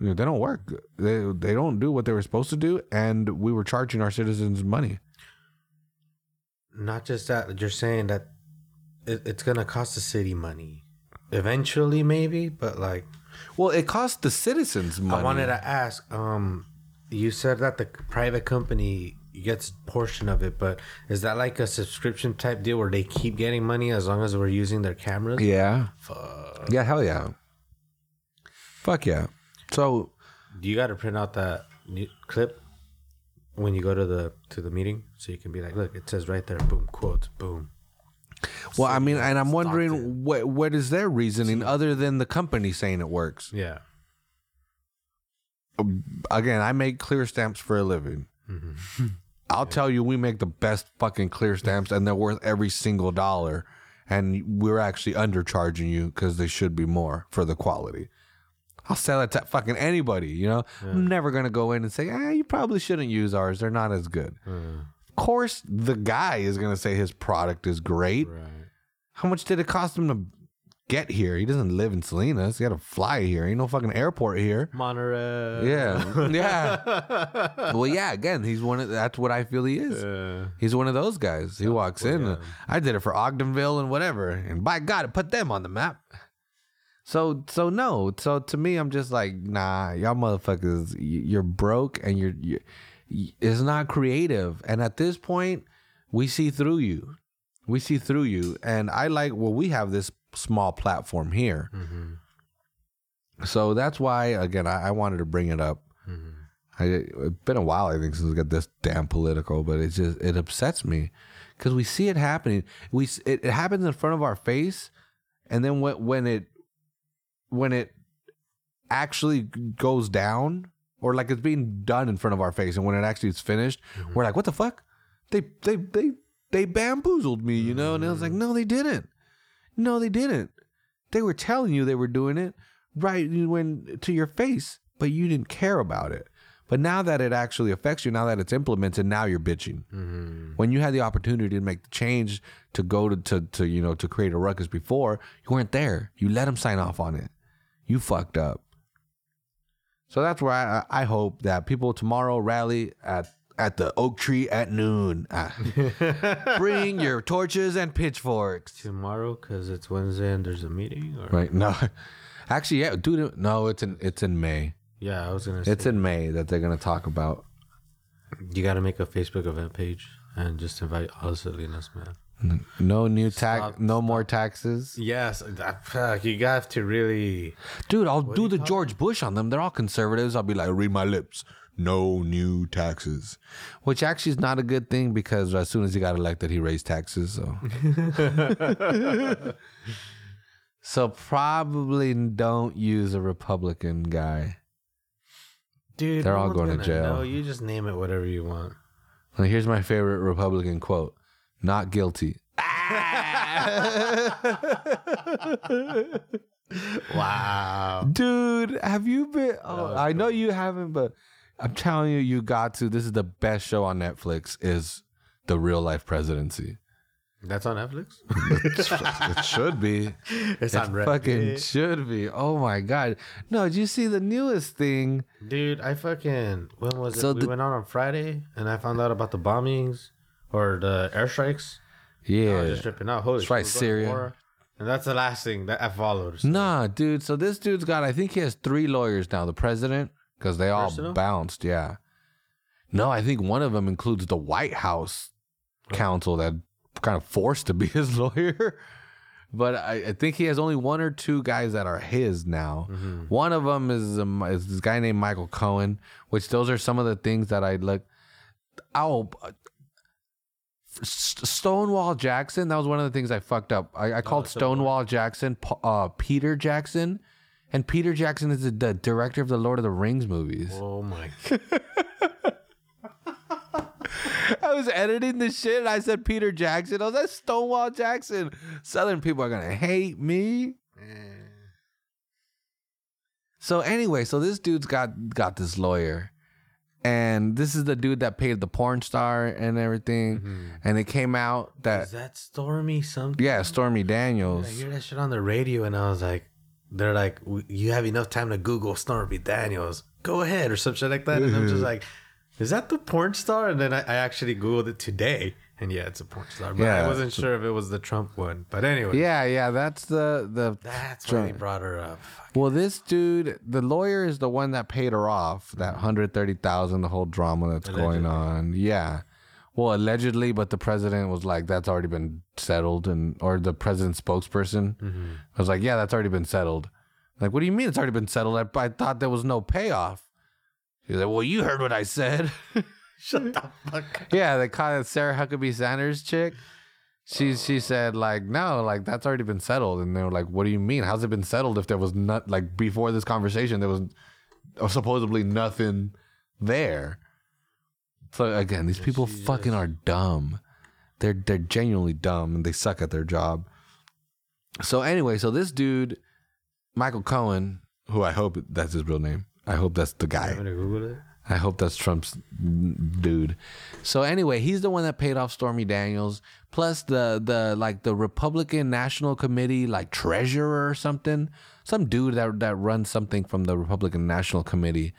They don't work. They, they don't do what they were supposed to do and we were charging our citizens money. Not just that you're saying that it, it's gonna cost the city money. Eventually maybe but like well, it costs the citizens money. I wanted to ask. Um, you said that the private company gets portion of it, but is that like a subscription type deal where they keep getting money as long as we're using their cameras? Yeah. Fuck. Yeah. Hell yeah. Fuck yeah. So, do you got to print out that clip when you go to the to the meeting so you can be like, look, it says right there, boom, quotes, boom. Well, I mean, and I'm wondering what what is their reasoning other than the company saying it works. Yeah. Again, I make clear stamps for a living. Mm-hmm. I'll yeah. tell you, we make the best fucking clear stamps, and they're worth every single dollar. And we're actually undercharging you because they should be more for the quality. I'll sell it to fucking anybody, you know? Yeah. I'm never going to go in and say, ah, you probably shouldn't use ours. They're not as good. Mm course the guy is going to say his product is great. Right. How much did it cost him to get here? He doesn't live in Salinas. He had to fly here. Ain't no fucking airport here. Monterey. Yeah. yeah. well, yeah, again, he's one of that's what I feel he is. He's one of those guys. He walks in. Yeah. I did it for Ogdenville and whatever. And by God, it put them on the map. So so no. So to me, I'm just like, nah, y'all motherfuckers, you're broke and you're, you're is not creative. And at this point, we see through you. We see through you. And I like, well, we have this small platform here. Mm-hmm. So that's why, again, I, I, wanted to bring it up. Mm-hmm. I, it's been a while, I think, since we got this damn political, but it just, it upsets me because we see it happening. We, it, it happens in front of our face. And then when, when it, when it actually goes down, or like it's being done in front of our face, and when it actually is finished, mm-hmm. we're like, "What the fuck? They they they they bamboozled me," you know? And I was like, mm-hmm. "No, they didn't. No, they didn't. They were telling you they were doing it right when to your face, but you didn't care about it." But now that it actually affects you, now that it's implemented, now you're bitching. Mm-hmm. When you had the opportunity to make the change to go to, to, to, you know, to create a ruckus before, you weren't there. You let them sign off on it. You fucked up. So that's where I, I hope that people tomorrow rally at at the oak tree at noon. Ah. Bring your torches and pitchforks. Tomorrow, because it's Wednesday and there's a meeting. Or? Right? No, actually, yeah, dude. No, it's in it's in May. Yeah, I was gonna. It's in May that they're gonna talk about. You got to make a Facebook event page and just invite all the Salinas, man. No new tax, Stop- no more taxes. Yes, that, you got to really. Dude, I'll do the George Bush on them. They're all conservatives. I'll be like, read my lips. No new taxes. Which actually is not a good thing because as soon as he got elected, he raised taxes. So, so probably don't use a Republican guy. Dude, They're all going to jail. know. you just name it whatever you want. And here's my favorite Republican quote not guilty. Wow. Dude, have you been? Oh, I know you haven't, but I'm telling you, you got to. This is the best show on Netflix. Is the real life presidency? That's on Netflix? it should be. it's It on Reddit. fucking should be. Oh my god! No, did you see the newest thing? Dude, I fucking. When was it? So we the- went out on Friday and I found out about the bombings or the airstrikes. I Yeah. was just tripping out. Holy That's right, shit, we're going to Syria. And that's the last thing that I followed. Nah, dude. So this dude's got. I think he has three lawyers now. The president, because they all Personal? bounced. Yeah. No, I think one of them includes the White House counsel that kind of forced to be his lawyer. But I, I think he has only one or two guys that are his now. Mm-hmm. One of them is, um, is this guy named Michael Cohen, which those are some of the things that I look. Oh, Stonewall Jackson. That was one of the things I fucked up. I, I called Civil War. Stonewall Jackson uh, Peter Jackson, and Peter Jackson is the, the director of the Lord of the Rings movies. Oh my. God. I was editing this shit and I said Peter Jackson. I was like Stonewall Jackson. Southern people are gonna hate me. So anyway, so this dude's got got this lawyer, and this is the dude that paid the porn star and everything. Mm-hmm. And it came out Is that that Stormy something? yeah, Stormy Daniels. I hear that shit on the radio and I was like, they're like, "W- you have enough time to Google Stormy Daniels. Go ahead or some shit like that. And I'm just mm-hmm. like, is that the porn star? And then I, I actually Googled it today. And yeah, it's a porn star. But Yeah. I wasn't sure if it was the Trump one. But anyway, Yeah, yeah, that's the the. that's why he brought her up. Well, this dude, the lawyer is the one that paid her off that hundred thirty thousand. The whole drama that's going on. Yeah. Well, allegedly, but the president was like, "That's already been settled," and or the president's spokesperson mm-hmm. was like, "Yeah, that's already been settled." Like, what do you mean it's already been settled? I, I thought there was no payoff. He's like, "Well, you heard what I said." Shut the fuck Up. yeah, they call it Sarah Huckabee Sanders chick. She she said like no, like that's already been settled, and they were like, "What do you mean? How's it been settled if there was not like before this conversation there was supposedly nothing there?" So again, these people fucking are dumb. They're they're genuinely dumb and they suck at their job. So anyway, so this dude, Michael Cohen, who I hope that's his real name. I hope that's the guy. I hope that's Trump's dude. So anyway, he's the one that paid off Stormy Daniels, plus the the like the Republican National Committee like treasurer or something, some dude that that runs something from the Republican National Committee.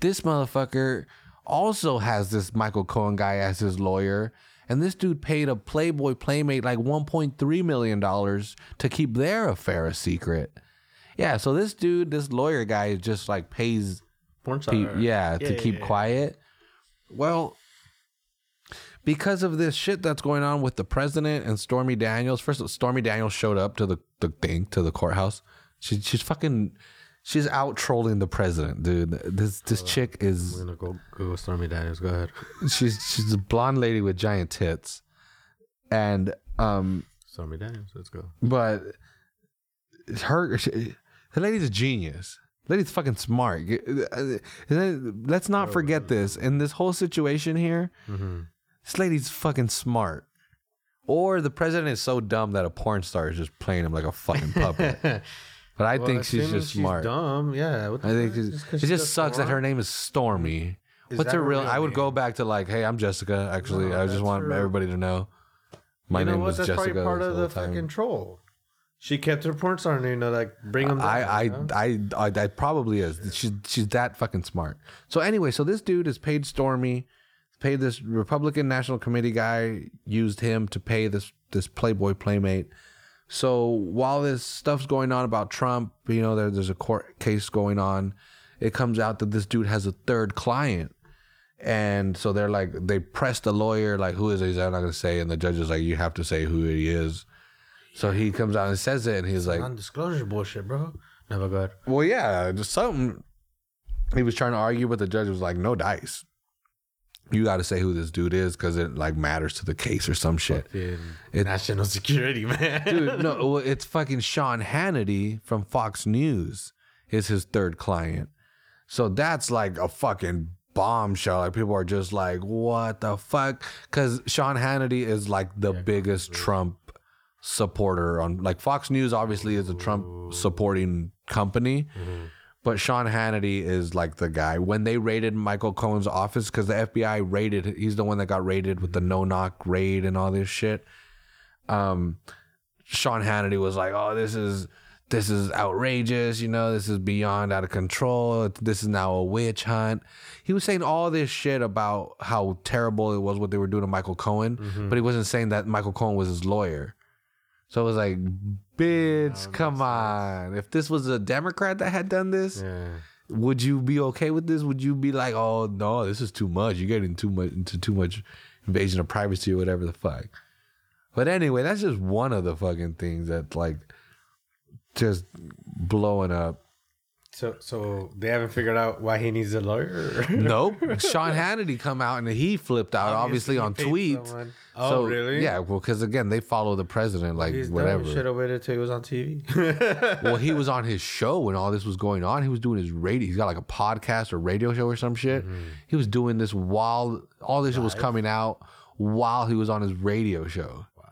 This motherfucker also has this Michael Cohen guy as his lawyer, and this dude paid a Playboy Playmate like 1.3 million dollars to keep their affair a secret. Yeah, so this dude, this lawyer guy, just like pays Porn star. pe- yeah, to yeah, keep yeah. quiet. Well, because of this shit that's going on with the president and Stormy Daniels. First, Stormy Daniels showed up to the, the thing to the courthouse. She, she's fucking, she's out trolling the president, dude. This this chick is. I'm is gonna go Google Stormy Daniels. Go ahead. she's she's a blonde lady with giant tits, and um, Stormy Daniels. Let's go. but her she, the lady's a genius lady's fucking smart uh, uh, uh, let's not oh, forget this in this whole situation here Mm-hmm. this lady's fucking smart or the president is so dumb that a porn star is just playing him like a fucking puppet but i think she's just smart dumb. Yeah. what the i think fuck? she's, Just 'cause it just sucks that her name is stormy Is what's her real i would go back to like hey i'm jessica actually No, i just want everybody to know my you know name what? was That's jessica probably part of whole the fucking troll. She kept her porn star name to like bring them. I, I, you know? I, I, I probably is. She's, she's that fucking smart. So anyway, so this dude has paid Stormy, paid this Republican National Committee guy, used him to pay this this Playboy playmate. So while this stuff's going on about Trump, you know, there, there's a court case going on. It comes out that this dude has a third client, And so they're like, they press the lawyer, like, who is he? He's I'm not going to say. And the judge is like, you have to say who he is. So he comes out and says it, and he's like, Non-disclosure bullshit, bro. Never good. well, yeah, just something. He was trying to argue, but the judge was like, no dice. You got to say who this dude is because it like matters to the case or some shit. Fucking It- national security, man. Dude, no, well, it's fucking Sean Hannity from Fox News is his third client. So that's like a fucking bombshell. Like people are just like, what the fuck? Because Sean Hannity is like the biggest Trump supporter on like Fox News obviously is a Trump supporting company. But Sean Hannity is like the guy. When they raided Michael Cohen's office, because the FBI raided, he's the one that got raided with the no knock raid and all this shit. Um, Sean Hannity was like, "Oh, this is this is outrageous. You know, this is beyond out of control. This is now a witch hunt." He was saying all this shit about how terrible it was what they were doing to Michael Cohen, but he wasn't saying that Michael Cohen was his lawyer. So it was like, "Bitch, come on! If this was a Democrat that had done this, yeah. would you be okay with this? Would you be like, "Oh no, this is too much. You're getting too much into too much invasion of privacy or whatever the fuck." But anyway, that's just one of the fucking things that like just blowing up. So, so they haven't figured out why he needs a lawyer. Nope. Sean Hannity come out and he flipped out, obviously, on tweets. Oh, so, really? Yeah, well, because again, they follow the president, like He's whatever. Should have waited till he was on TV. well, he was on his show when all this was going on. He was doing his radio. He's got like a podcast or radio show or some shit. Mm-hmm. He was doing this while all this shit was coming out while he was on his radio show. Wow.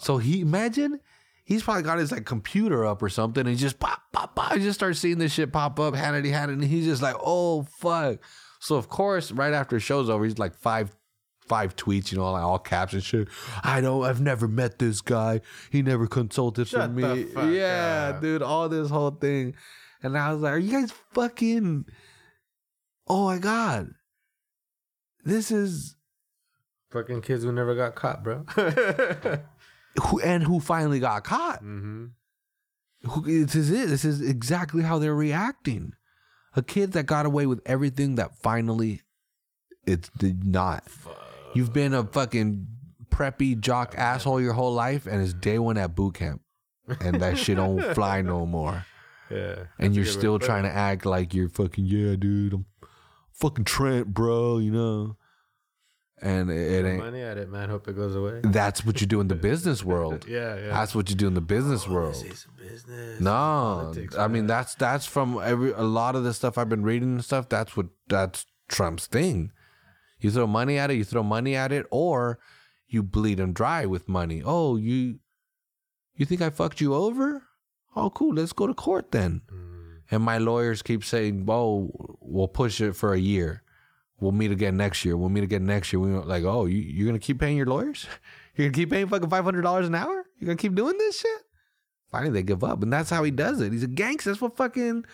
So he imagine he's probably got his like computer up or something and he just pop pop pop. He just starts seeing this shit pop up. Hannity Hannity. And he's just like, oh fuck. So of course, right after the show's over, he's like five five tweets, you know, like all caps and shit. I don't I've never met this guy. He never consulted for me. yeah, up. dude, all this whole thing. And I was like, are you guys fucking Oh my god. This is Fucking kids who never got caught, bro. who and who finally got caught. mm-hmm. Who, this is it. This is exactly how they're reacting. A kid that got away with everything that finally it did not. You've been a fucking preppy jock asshole your whole life, and it's day one at boot camp, and that shit don't fly no more. Yeah. And you're still trying to act like you're fucking yeah, dude. I'm fucking Trent, bro. You know, and it, it ain't. money at it, man. Hope it goes away. That's what you do in the business world. Yeah, yeah. That's what you do in the business world. This is business. No, Politics, I mean that's that's from every a lot of the stuff I've been reading and stuff. That's what that's Trump's thing. You throw money at it, you throw money at it, or you bleed them dry with money. Oh, you you think I fucked you over? Oh, cool. Let's go to court then. Mm. And my lawyers keep saying, "Oh, we'll push it for a year. We'll meet again next year. We'll meet again next year." We were like, "Oh, you you're gonna keep paying your lawyers? You're gonna keep paying fucking five hundred dollars an hour? You're gonna keep doing this shit?" Finally, they give up, and that's how he does it. He's a gangster. That's what fucking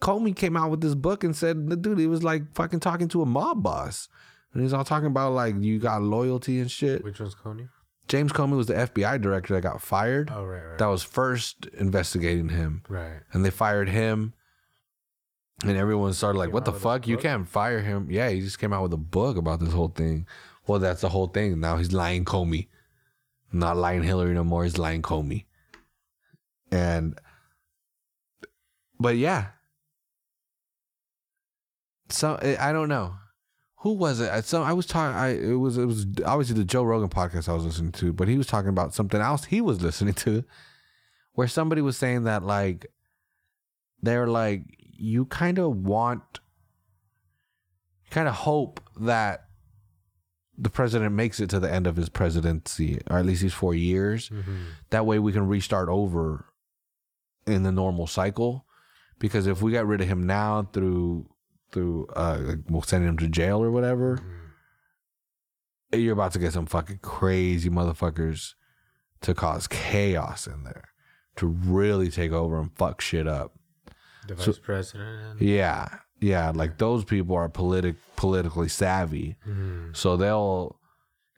Comey came out with this book and said, the dude, he was like fucking talking to a mob boss, and he's all talking about like you got loyalty and shit. Which one's Comey? James Comey was the FBI director that got fired. Oh, right, right. That was first investigating him, right. and they fired him. And everyone started like, "What the fuck? You can't fire him." Yeah, he just came out with a book about this whole thing. Well, that's the whole thing. Now he's lying Comey, not lying Hillary no more. He's lying Comey, and but yeah. So I don't know who was it. I- So I was talking. I it was it was obviously the Joe Rogan podcast I was listening to, but he was talking about something else he was listening to, where somebody was saying that like they're like you kind of want, kind of hope that the president makes it to the end of his presidency, or at least these four years. Mm-hmm. That way we can restart over in the normal cycle. Because if we got rid of him now through through uh like we'll send him to jail or whatever, you're about to get some fucking crazy motherfuckers to cause chaos in there. To really take over and fuck shit up. The So- vice president. Yeah. Yeah. Like those people are politic politically savvy. Mm-hmm. So they'll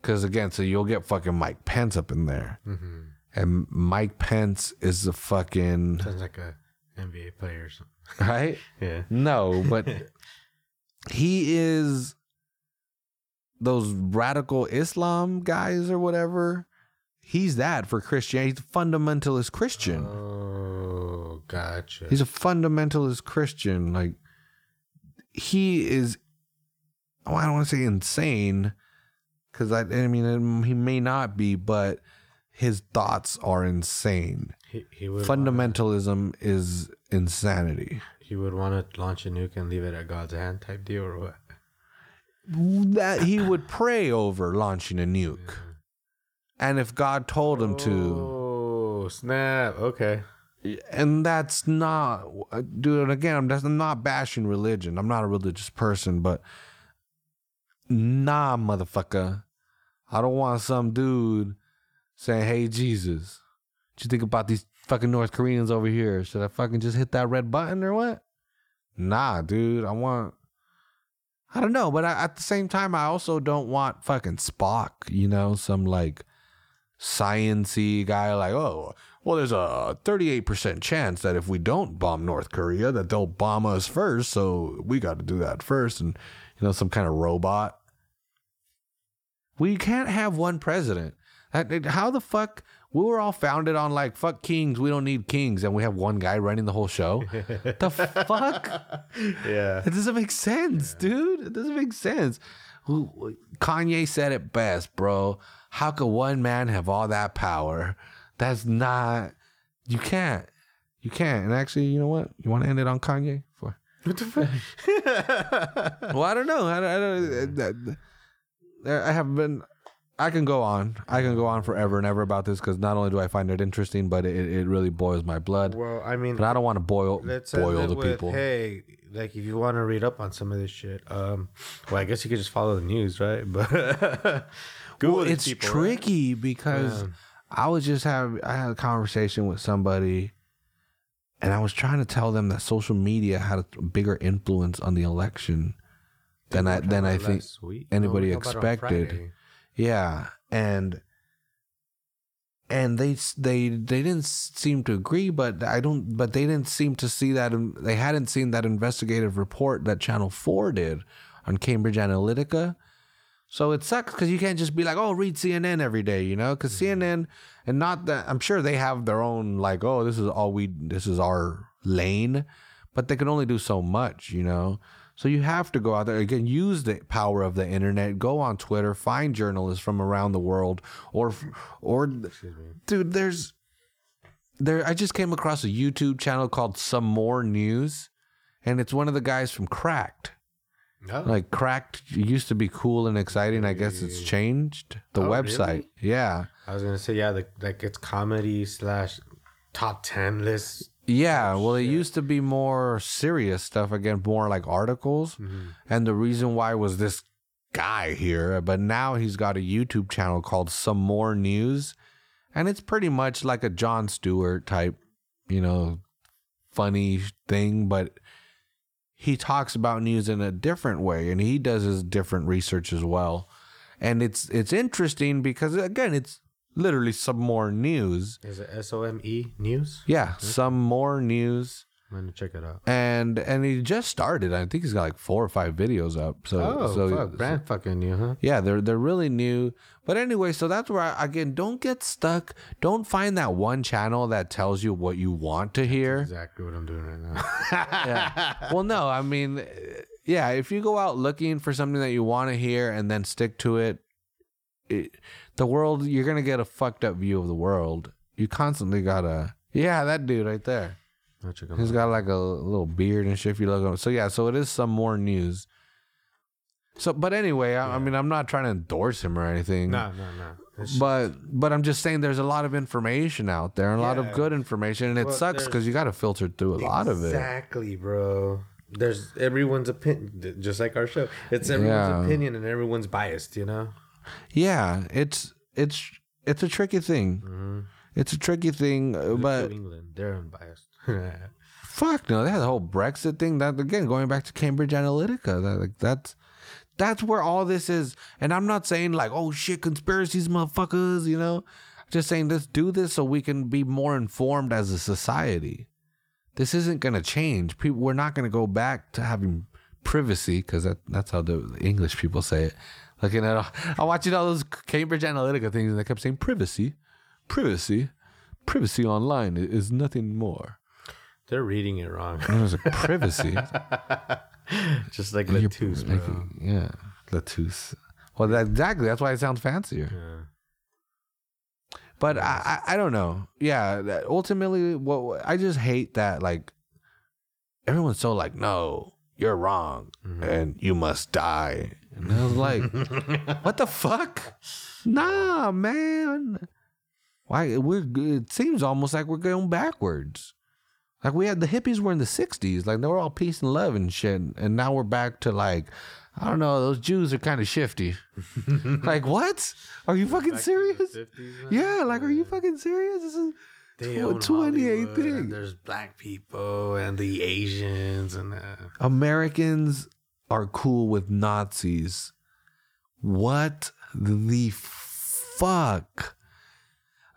because again, so you'll get fucking Mike Pence up in there. Mm-hmm. And Mike Pence is the fucking Sounds like a NBA player or something. right? Yeah. No, but he is those radical Islam guys or whatever. He's that for Christianity. He's a fundamentalist Christian. Oh, gotcha. He's a fundamentalist Christian. Like he is. Oh, I don't want to say insane, because I, I mean um, he may not be, but his thoughts are insane. he, he would Fundamentalism is insanity. He would want to launch a nuke and leave it at God's hand type deal, or what? That he would pray over launching a nuke, and if God told him to, Oh snap! Okay. And that's not, dude. Again, I'm, I'm not bashing religion. I'm not a religious person, but nah, motherfucker. I don't want some dude saying, "Hey, Jesus, what you think about these fucking North Koreans over here? Should I fucking just hit that red button or what?" Nah, dude. I want. I don't know, but I, at the same time, I also don't want fucking Spock. You know, some like sciency guy like, oh, well, there's a 38% chance that if we don't bomb North Korea, that they'll bomb us first. So we got to do that first. And, you know, some kind of robot. We can't have one president. How the fuck? We were all founded on like, fuck kings. We don't need kings. And we have one guy running the whole show. the fuck? Yeah. It doesn't make sense, dude. It doesn't make sense. Kanye said it best, bro. How could one man have all that power? That's not. You can't. You can't. And actually, you know what? You want to end it on Kanye? For What the fuck? well, I don't know. I don't. I, don't, I have been. I can go on. I can go on forever and ever about this because not only do I find it interesting, but it, it really boils my blood. well, I mean, But I don't want to boil let's boil the with, people. Hey, like if you want to read up on some of this shit, um, well, I guess you could just follow the news, right? But Google well, it's people, right? tricky because Yeah. I was just have I had a conversation with somebody, and I was trying to tell them that social media had a bigger influence on the election than I than I think. anybody we talked about it on expected. Yeah, and and they they they didn't seem to agree, but I don't. But they didn't seem to see that. They hadn't seen that investigative report that Channel Four did on Cambridge Analytica. So it sucks because you can't just be like, oh, read CNN every day, you know? Because mm-hmm. CNN, and not that I'm sure they have their own like, oh, this is all we, this is our lane, but they can only do so much, you know. So you have to go out there again, use the power of the internet, go on Twitter, find journalists from around the world, or, or, dude, there's, there. I just came across a YouTube channel called Some More News, and it's one of the guys from Cracked. No. Like Cracked used to be cool and exciting. I guess it's changed the Oh, website. really? Yeah. I was gonna say yeah, the, like it's comedy slash top ten list. Yeah, well, it used to be more serious stuff again, more like articles. Mm-hmm. And the reason why was this guy here, but now he's got a YouTube channel called Some More News, and it's pretty much like a Jon Stewart type, you know, funny thing, but he talks about news in a different way, and he does his different research as well. And it's it's interesting because again, it's literally some more news. Is it S O M E news? Yeah, some more news I'm gonna check it out. and and he just started. I think he's got like four or five videos up. So Oh, so fuck, brand fucking new, huh? yeah, they're they're really new. But anyway, so that's where I, again, don't get stuck. Don't find that one channel that tells you what you want to hear. Exactly what I'm doing right now. Yeah. well, no, I mean, yeah, if you go out looking for something that you want to hear and then stick to it, it, the world you're gonna get a fucked up view of the world. You constantly gotta, yeah, that dude right there. I'll check 'em He's got like a little beard and shit. If you look up, so yeah, so it is some more news. So, but anyway, I, I mean, I'm not trying to endorse him or anything. No, no, no. It's- But but I'm just saying there's a lot of information out there, a lot of good information, and it Well, sucks there's- because you got to filter through a lot of it. Exactly, bro. There's everyone's opinion, just like our show. It's everyone's Yeah. opinion and everyone's biased, you know. Yeah, it's it's it's a tricky thing. Mm-hmm. It's a tricky thing, uh, but England, they're unbiased. Fuck no, they had the whole Brexit thing. That again, going back to Cambridge Analytica, that like that's that's where all this is. And I'm not saying like, oh shit, conspiracies, motherfuckers. You know, I'm just saying let's do this so we can be more informed as a society. This isn't gonna change. People, we're not gonna go back to having privacy because that, that's how the English people say it. looking at all, I'm watching all those Cambridge Analytica things, and they kept saying privacy, privacy, privacy online is nothing more. They're reading it wrong. And I was like, privacy. Just like You're Latus, bro. yeah, Latus. Well, that, exactly. That's why it sounds fancier. Yeah. But I, I, I don't know. Yeah, that ultimately, what I just hate that like everyone's so like, no, you're wrong, mm-hmm. and you must die. And I was like, what the fuck? Nah, man. Why we're? It seems almost like we're going backwards. Like we had the hippies were in the '60s, like they were all peace and love and shit, and now we're back to like. I don't know. Those Jews are kind of shifty. like what? Are you fucking serious? Yeah, like, are you fucking serious? This is They own 28 Hollywood, thing. There's black people and the Asians and uh, Americans are cool with Nazis. What the fuck?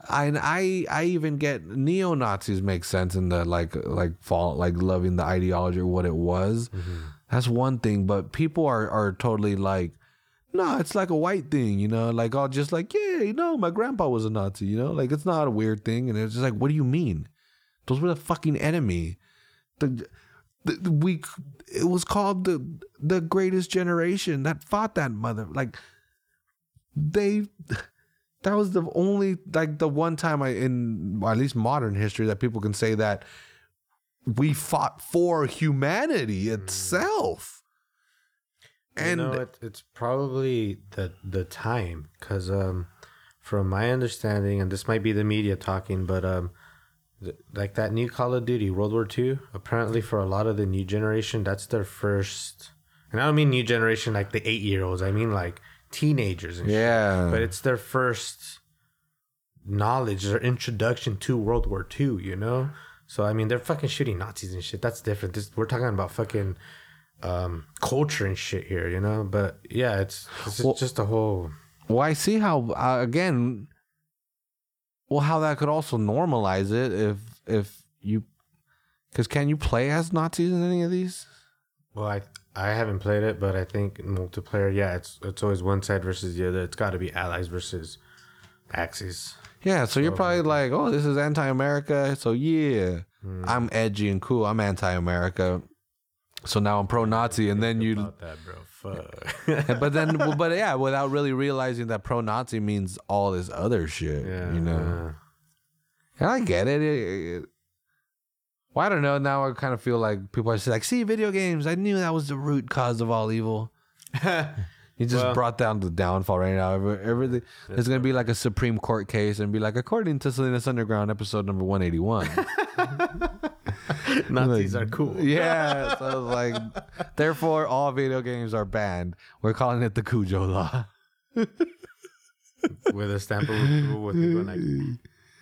And I I even get neo Nazis make sense in the like like fall like loving the ideology or what it was. Mm-hmm. That's one thing, but people are are totally like, no, it's like a white thing, you know, like all just like, yeah, you know, my grandpa was a Nazi, you know, like it's not a weird thing, and it's just like, what do you mean? Those were the fucking enemy. The, the, the- we it was called the the greatest generation that fought that mother like they that was the only like the one time I in at least modern history that people can say that we fought for humanity itself and know, it, it's probably the the time because um, from my understanding, and this might be the media talking, but um, th- like that new Call of Duty World War II, apparently for a lot of the new generation, that's their first. And I don't mean new generation like the eight year olds. I mean like teenagers. And shit. yeah but it's their first knowledge or introduction to World War II, you know? So I mean they're fucking shooting Nazis and shit. That's different. This we're talking about fucking um culture and shit here, you know? But yeah, it's it's just- Well- just a whole Well, I see how uh, again. Well, how that could also normalize it if if you, because can you play as Nazis in any of these? well I I haven't played it, but I think multiplayer, yeah, it's it's always one side versus the other. It's gotta be allies versus Axis. Yeah, so you're probably like, oh, this is anti-America, so yeah, Hmm. I'm edgy and cool. I'm anti-America, so now I'm pro-Nazi, and then you, About that, bro. Fuck. but then, but yeah, without really realizing that pro-Nazi means all this other shit, yeah. you know. And I get it. It- it- well, I don't know. Now I kind of feel like people are just like, see, video games. I knew that was the root cause of all evil. You just Well- brought down the downfall right now. Every- Everything there's gonna be like a Supreme Court case and be like, according to Salinas Underground, episode number one eighty one. Nazis are cool. yeah, so it's like, therefore, all video games are banned. We're calling it the Cujo Law. With a stamp of approval with like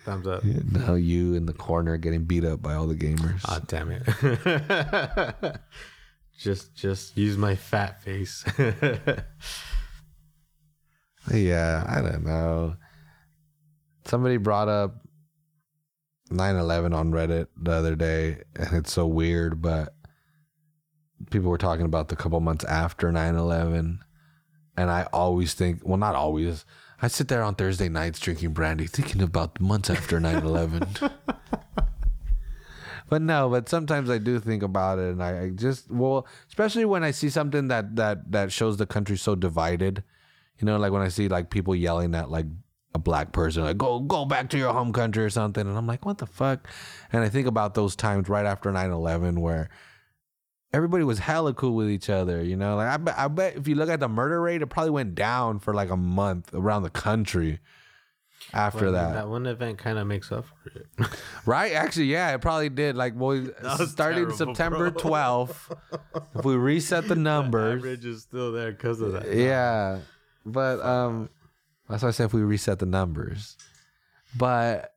thumbs up. Now you in the corner getting beat up by all the gamers. Ah, damn it. just just use my fat face. Yeah, I don't know. Somebody brought up 9/11 on Reddit the other day, and it's so weird, but people were talking about the couple months after 9/11, and I always think, well, not always. I sit there on Thursday nights drinking brandy, thinking about the months after 9/11. But no, but sometimes I do think about it, and I, I just well, especially when I see something that that that shows the country so divided. You know, like when I see like people yelling at like a black person, like "Go go back to your home country" or something, and I'm like, "What the fuck?" And I think about those times right after 9/11 where everybody was hella cool with each other. You know, like I bet, I bet if you look at the murder rate, it probably went down for like a month around the country after Well, that. that one event kind of makes up for it. Right? Actually, yeah, it probably did. Like, well, starting terrible, September 12th, if we reset the numbers, Average is still there because of that. yeah. But um, that's why I said if we reset the numbers. But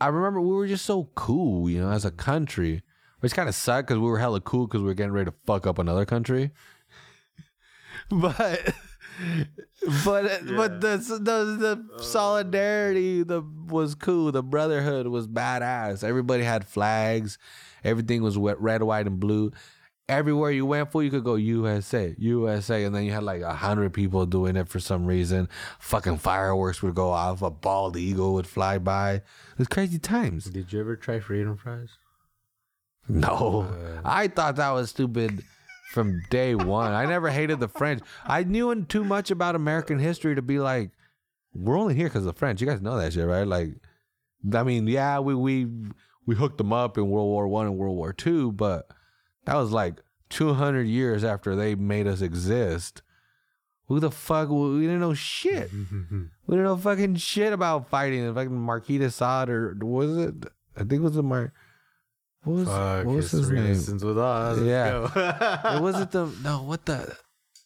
I remember we were just so cool, you know, as a country, which kind of sucked because we were hella cool because we were getting ready to fuck up another country. But. But but the, the the solidarity the was cool. The brotherhood was badass. Everybody had flags. Everything was wet, red, white, and blue. everywhere you went for, you could go USA, USA, and then you had like a hundred people doing it for some reason. Fucking fireworks would go off, a bald eagle would fly by. It was crazy times. Did you ever try freedom fries? No, uh. I thought that was stupid from day one. I never hated the French. I knew too much about American history to be like, we're only here because of the French. You guys know that shit, right? Like, I mean, yeah, we we we hooked them up in World War One and World War Two, but that was like 200 years after they made us exist. Who the fuck? We didn't know shit. We didn't know fucking shit about fighting. The fucking Marquis de Sade or was it? I think it was the Mar. What was, Fuck, what was his name? with us. Yeah. it wasn't the no. What the?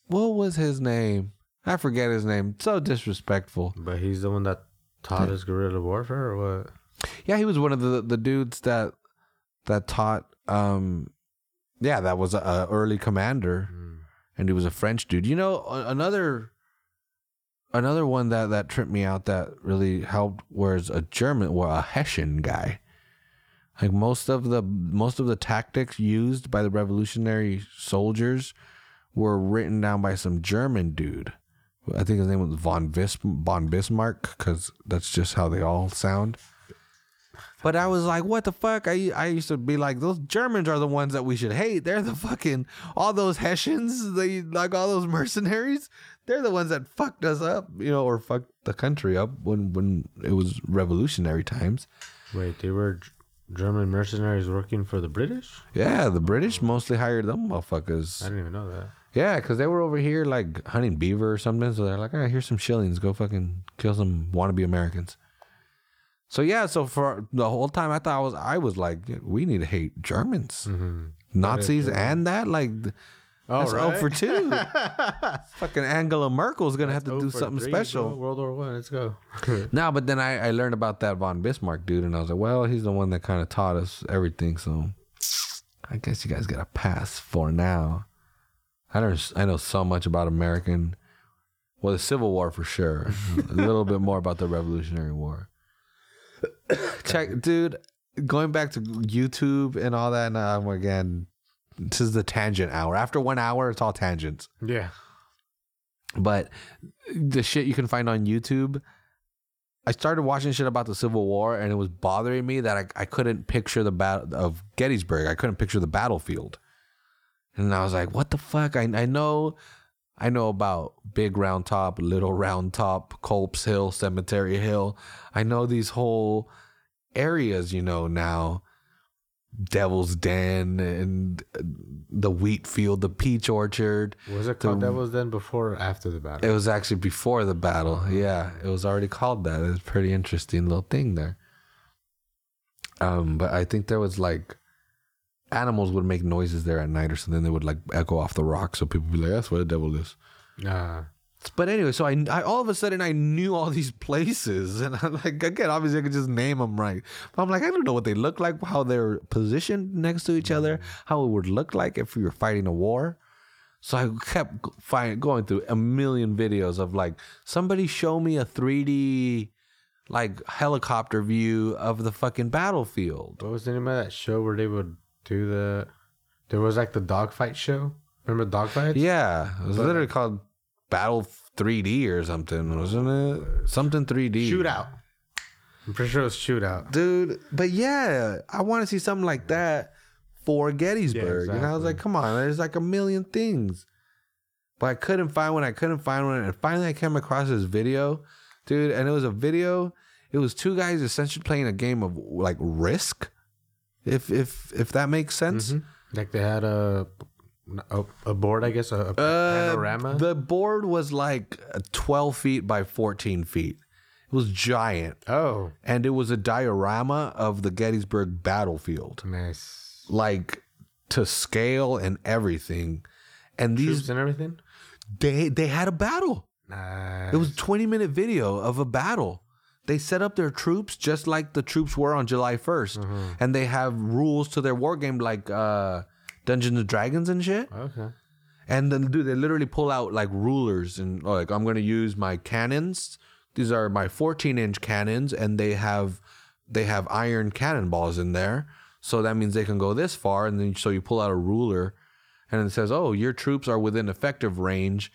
What was his name? I forget his name. So disrespectful. but he's the one that taught us guerrilla warfare, or what? Yeah, he was one of the the dudes that that taught. um Yeah, that was a, a early commander, and he was a French dude. You know, another another one that that tripped me out that really helped was a German, well, a Hessian guy. Like most of the most of the tactics used by the revolutionary soldiers were written down by some German dude. I think his name was von Vis- von Bismarck because that's just how they all sound. But I was like, what the fuck? I I used to be like, those Germans are the ones that we should hate. They're the fucking all those Hessians, they like all those mercenaries. They're the ones that fucked us up, you know, or fucked the country up when when it was revolutionary times. Wait, they were German mercenaries working for the British? Yeah, the British mostly hired them motherfuckers. I didn't even know that. Yeah, because they were over here like hunting beaver or something. So they're like, all right, here's some shillings. Go fucking kill some wannabe Americans. So yeah, so for the whole time I thought I was I was like, we need to hate Germans, mm-hmm. Nazis, and that like Oh, that's right. oh for two. fucking Angela Merkel's gonna have to Oh do something three, special. bro. World War One. Let's go. No, but then I, I learned about that von Bismarck dude, and I was like, well, he's the one that kind of taught us everything. So I guess you guys got a pass for now. I don't. I know so much about American, well, the Civil War for sure. a little bit more about the Revolutionary War. Check, dude. Going back to YouTube and all that, now I'm again, this is the tangent hour. After one hour, it's all tangents yeah. but the shit you can find on YouTube. I started watching shit about the Civil War, and it was bothering me that I, I couldn't picture the battle of Gettysburg. I couldn't picture the battlefield, and I was like, "What the fuck?" I I know, I know about Big Round Top, Little Round Top, Culp's Hill, Cemetery Hill. I know these whole areas, you know now. Devil's Den and the wheat field, the peach orchard. Was it called Devil's Den before or after the battle? It was actually before the battle. Yeah, it was already called that. It's a pretty interesting little thing there. Um, but I think there was like animals would make noises there at night or something. They would like echo off the rock, so people would be like, "That's where the devil is." Nah. But anyway, so I, I all of a sudden I knew all these places, and I'm like, again, obviously I could just name them right, but I'm like, I don't know what they look like, how they're positioned next to each mm-hmm. other, how it would look like if we were fighting a war. So I kept find, going through a million videos of like somebody show me a 3D like helicopter view of the fucking battlefield. What was the name of that show where they would do the? There was like the dogfight show. Remember dogfights? Yeah, it was literally called Battle 3D or something, wasn't it? Something 3D. Shootout. I'm pretty sure it was shootout. dude. But yeah, I want to see something like that for Gettysburg. And I was like, come on, there's like a million things. But I couldn't find one. I couldn't find one. And finally, I came across this video, dude. And it was a video. It was two guys essentially playing a game of like Risk, if if if that makes sense. Mm-hmm. Like they had a a, a board, I guess, a, a Uh, panorama. The board was like 12 feet by 14 feet. It was giant. oh, And it was a diorama of the Gettysburg battlefield. nice. like to scale and everything. And these and everything. they they had a battle. Nice. It was a 20 minute video of a battle. They set up their troops just like the troops were on July 1st. And they have rules to their war game like uh Dungeons and Dragons and shit. okay. And then dude, they literally pull out like rulers and oh, like I'm gonna use my cannons. These are my 14 inch cannons, and they have they have iron cannonballs in there. So that means they can go this far, and then so you pull out a ruler, and it says, "Oh, your troops are within effective range."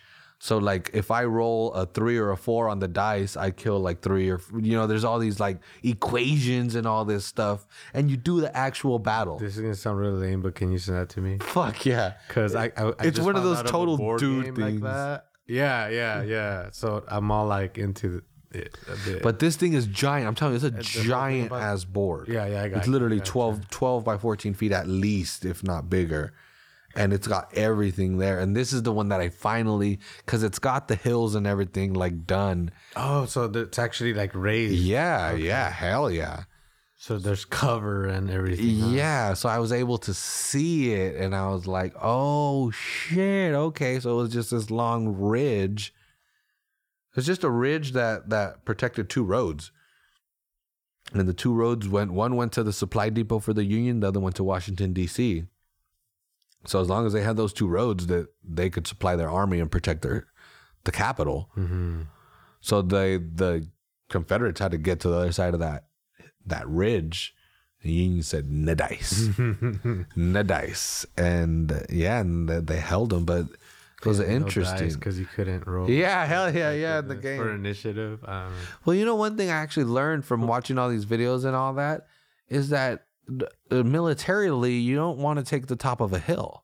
So like if I roll a 3 or a 4 on the dice, I kill like 3 or you know, there's all these like equations and all this stuff and you do the actual battle. This is gonna sound really lame, but can you send that to me? Fuck yeah. Because I, I, I It's one of those total board dude things. Like that. Yeah, yeah, yeah. So I'm all like into it a bit. But this thing is giant. I'm telling you, it's a thing giant about- ass board. yeah, yeah, I got it. It's literally gotcha. 12, 12 by 14 feet at least, if not bigger. And it's got everything there. And this is the one that I finally, because it's got the hills and everything like done. Oh, so it's actually like raised. Yeah, yeah, hell yeah. So there's cover and everything. huh? Yeah. So I was able to see it and I was like, oh shit. Okay. So it was just this long ridge. It's just a ridge that that protected two roads. And the two roads went one went to the supply depot for the Union, the other went to Washington, DC. So as long as they had those two roads that they could supply their army and protect their the capital. Mm-hmm. So they the Confederates had to get to the other side of that that ridge. The Union said "no dice, no dice," and yeah, and they- they held them. But it was interesting. because you couldn't roll. yeah, hell yeah, yeah, in the game for initiative. I. Well, you know, one thing I actually learned from watching all these videos and all that is that uh, militarily, you don't want to take the top of a hill.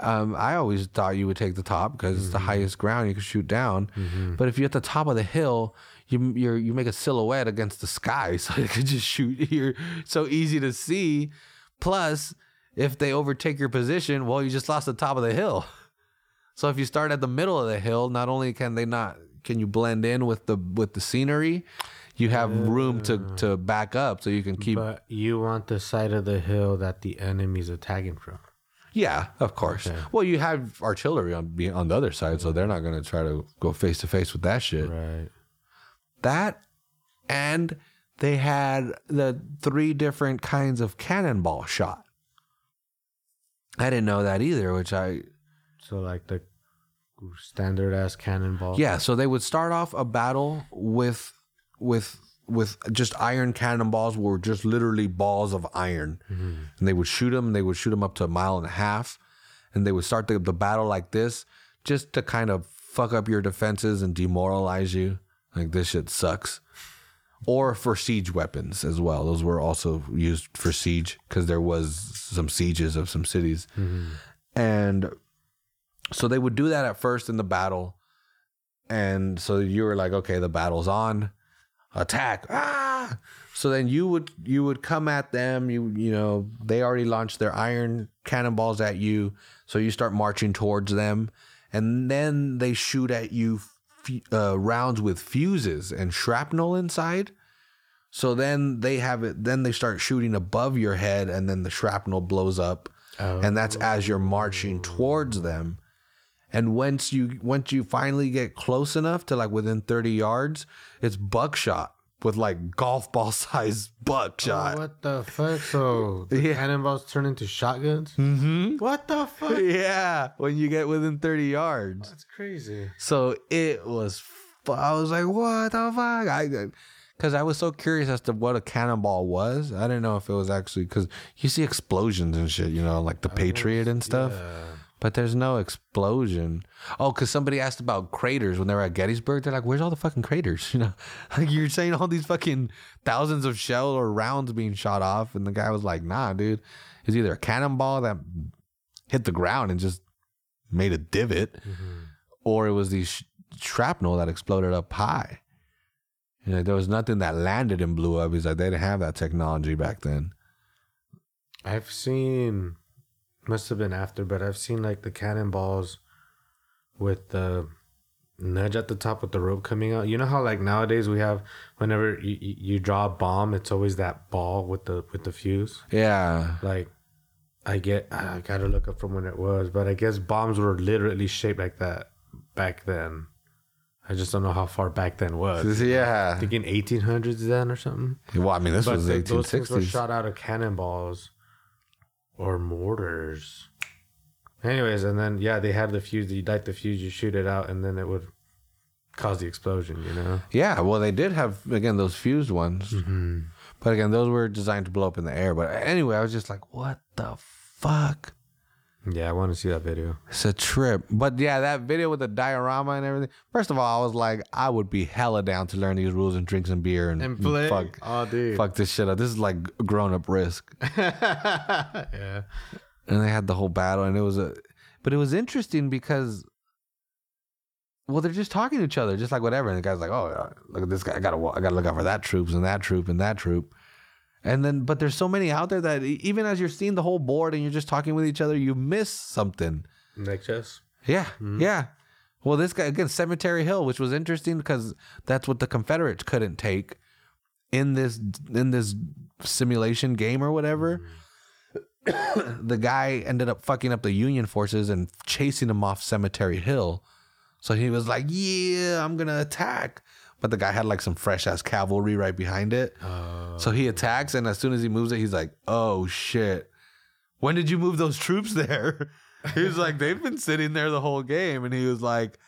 Um, I always thought you would take the top because it's the highest ground you can shoot down. But if you're at the top of the hill, you you're, you make a silhouette against the sky, so you can just shoot. You're so easy to see. Plus, if they overtake your position, well, you just lost the top of the hill. So if you start at the middle of the hill, not only can they not can you blend in with the with the scenery, you have room to to back up so you can keep. But you want the side of the hill that the enemy's attacking from. yeah, of course. Okay. Well, you have artillery on be- on the other side, so they're not going to try to go face to face with that shit. Right. That and they had the three different kinds of cannonball shot. I didn't know that either, which I So like the standard ass cannonball. Yeah, so they would start off a battle with with with just iron cannonballs were just literally balls of iron. Mm-hmm. And they would shoot them, they would shoot them up to a mile and a half and they would start the, the battle like this just to kind of fuck up your defenses and demoralize you. Like this shit sucks. Or for siege weapons as well. Those were also used for siege because there was some sieges of some cities. Mm-hmm. And so they would do that at first in the battle. And so you were like, okay, the battle's on. Attack. Ah! So then you would you would come at them, you you know, they already launched their iron cannonballs at you. So you start marching towards them and then they shoot at you f- uh, rounds with fuses and shrapnel inside. So then they have it then they start shooting above your head and then the shrapnel blows up and that's as you're marching towards them. And once you once you finally get close enough to like within 30 yards, it's buckshot with like golf ball size Oh, buckshot. what the fuck? So the Yeah. cannonballs turn into shotguns? mm-hmm. What the fuck? Yeah, when you get within 30 yards. That's crazy. So it was fu- I was like, "What the fuck?" I cuz I was so curious as to what a cannonball was. I didn't know if it was actually cuz you see explosions and shit, you know, like the Patriot and stuff. Yeah. But there's no explosion. Oh, because somebody asked about craters when they were at Gettysburg. They're like, "Where's all the fucking craters?" You know, like you're saying all these fucking thousands of shell or rounds being shot off, and the guy was like, "Nah, dude, it's either a cannonball that hit the ground and just made a divot, mm-hmm. or it was these sh- shrapnel that exploded up high." You know, there was nothing that landed and blew up. He's like, they didn't have that technology back then. I've seen, must have been after, but I've seen like the cannonballs with the nudge at the top with the rope coming out. You know how like nowadays we have whenever you, you you draw a bomb, it's always that ball with the with the fuse. Yeah, Like, I get I gotta look up from when it was, but I guess bombs were literally shaped like that back then. I just don't know how far back then was. yeah. Think in 1800s then or something. Well, I mean, this But was eighteen were shot out of cannonballs or mortars. Anyways, and then yeah, they had the fuse. You light the fuse, you shoot it out, and then it would cause the explosion. You know. Yeah, well, they did have again those fused ones, Mm-hmm. but again, those were designed to blow up in the air. But anyway, I was just like, what the fuck? Yeah, I want to see that video. It's a trip. But yeah, that video with the diorama and everything. First of all, I was like, I would be hella down to learn these rules and drink some beer and, And play. fuck, Oh, dude. fuck this shit up. This is like grown up risk. yeah. and they had the whole battle and it was a but it was interesting because well they're just talking to each other just like whatever and the guy's like oh look at this guy i gotta i gotta look out for that troops and that troop and that troop and then but there's so many out there that even as you're seeing the whole board and you're just talking with each other you miss something. Neck chest. yeah mm-hmm. yeah. Well this guy again cemetery hill which was interesting because that's what the confederates couldn't take in this in this simulation game or whatever. Mm-hmm. The guy ended up fucking up the Union forces and chasing them off Cemetery Hill. So he was like, "Yeah, I'm gonna attack," but the guy had like some fresh ass cavalry right behind it. so he attacks, and as soon as he moves it, he's like, "Oh shit! When did you move those troops there?" he was like, "They've been sitting there the whole game," and he was like.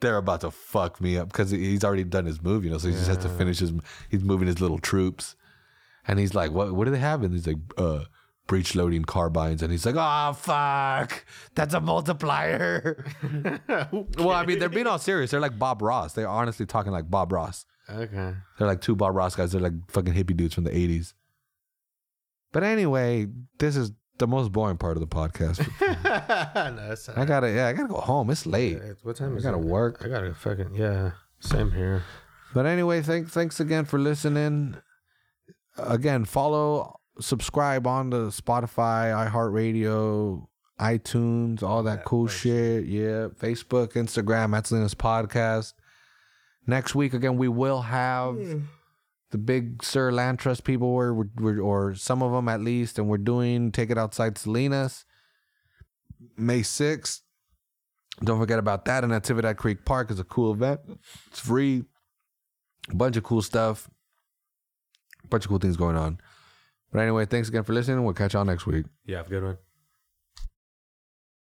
They're about to fuck me up because he's already done his move, you know. So he just has to finish his. He's moving his little troops, and he's like, "What? What do they have?" And he's like, "Uh, breech loading carbines," and he's like, "Oh fuck, that's a multiplier." well, I mean, they're being all serious. They're like Bob Ross. They're honestly talking like Bob Ross. Okay. They're like two Bob Ross guys. They're like fucking hippie dudes from the '80s. But anyway, this is the most boring part of the podcast. no, I gotta, yeah, I gotta go home. It's late. What time I is gotta it? work. I gotta fucking yeah. Same here. But anyway, thanks thanks again for listening. Again, follow, subscribe on the Spotify, iHeartRadio, iTunes, all that cool shit. Yeah, Facebook, Instagram, at Salinas podcast. Next week again, we will have the Big Sur Land Trust people, or we're, we're, or some of them at least, and we're doing Take It Outside Salinas, May sixth. Don't forget about that. And Natividad Creek Park is a cool event. It's free a bunch of cool stuff, a bunch of cool things going on. But anyway, thanks again for listening. We'll catch y'all next week. Yeah, have a good one.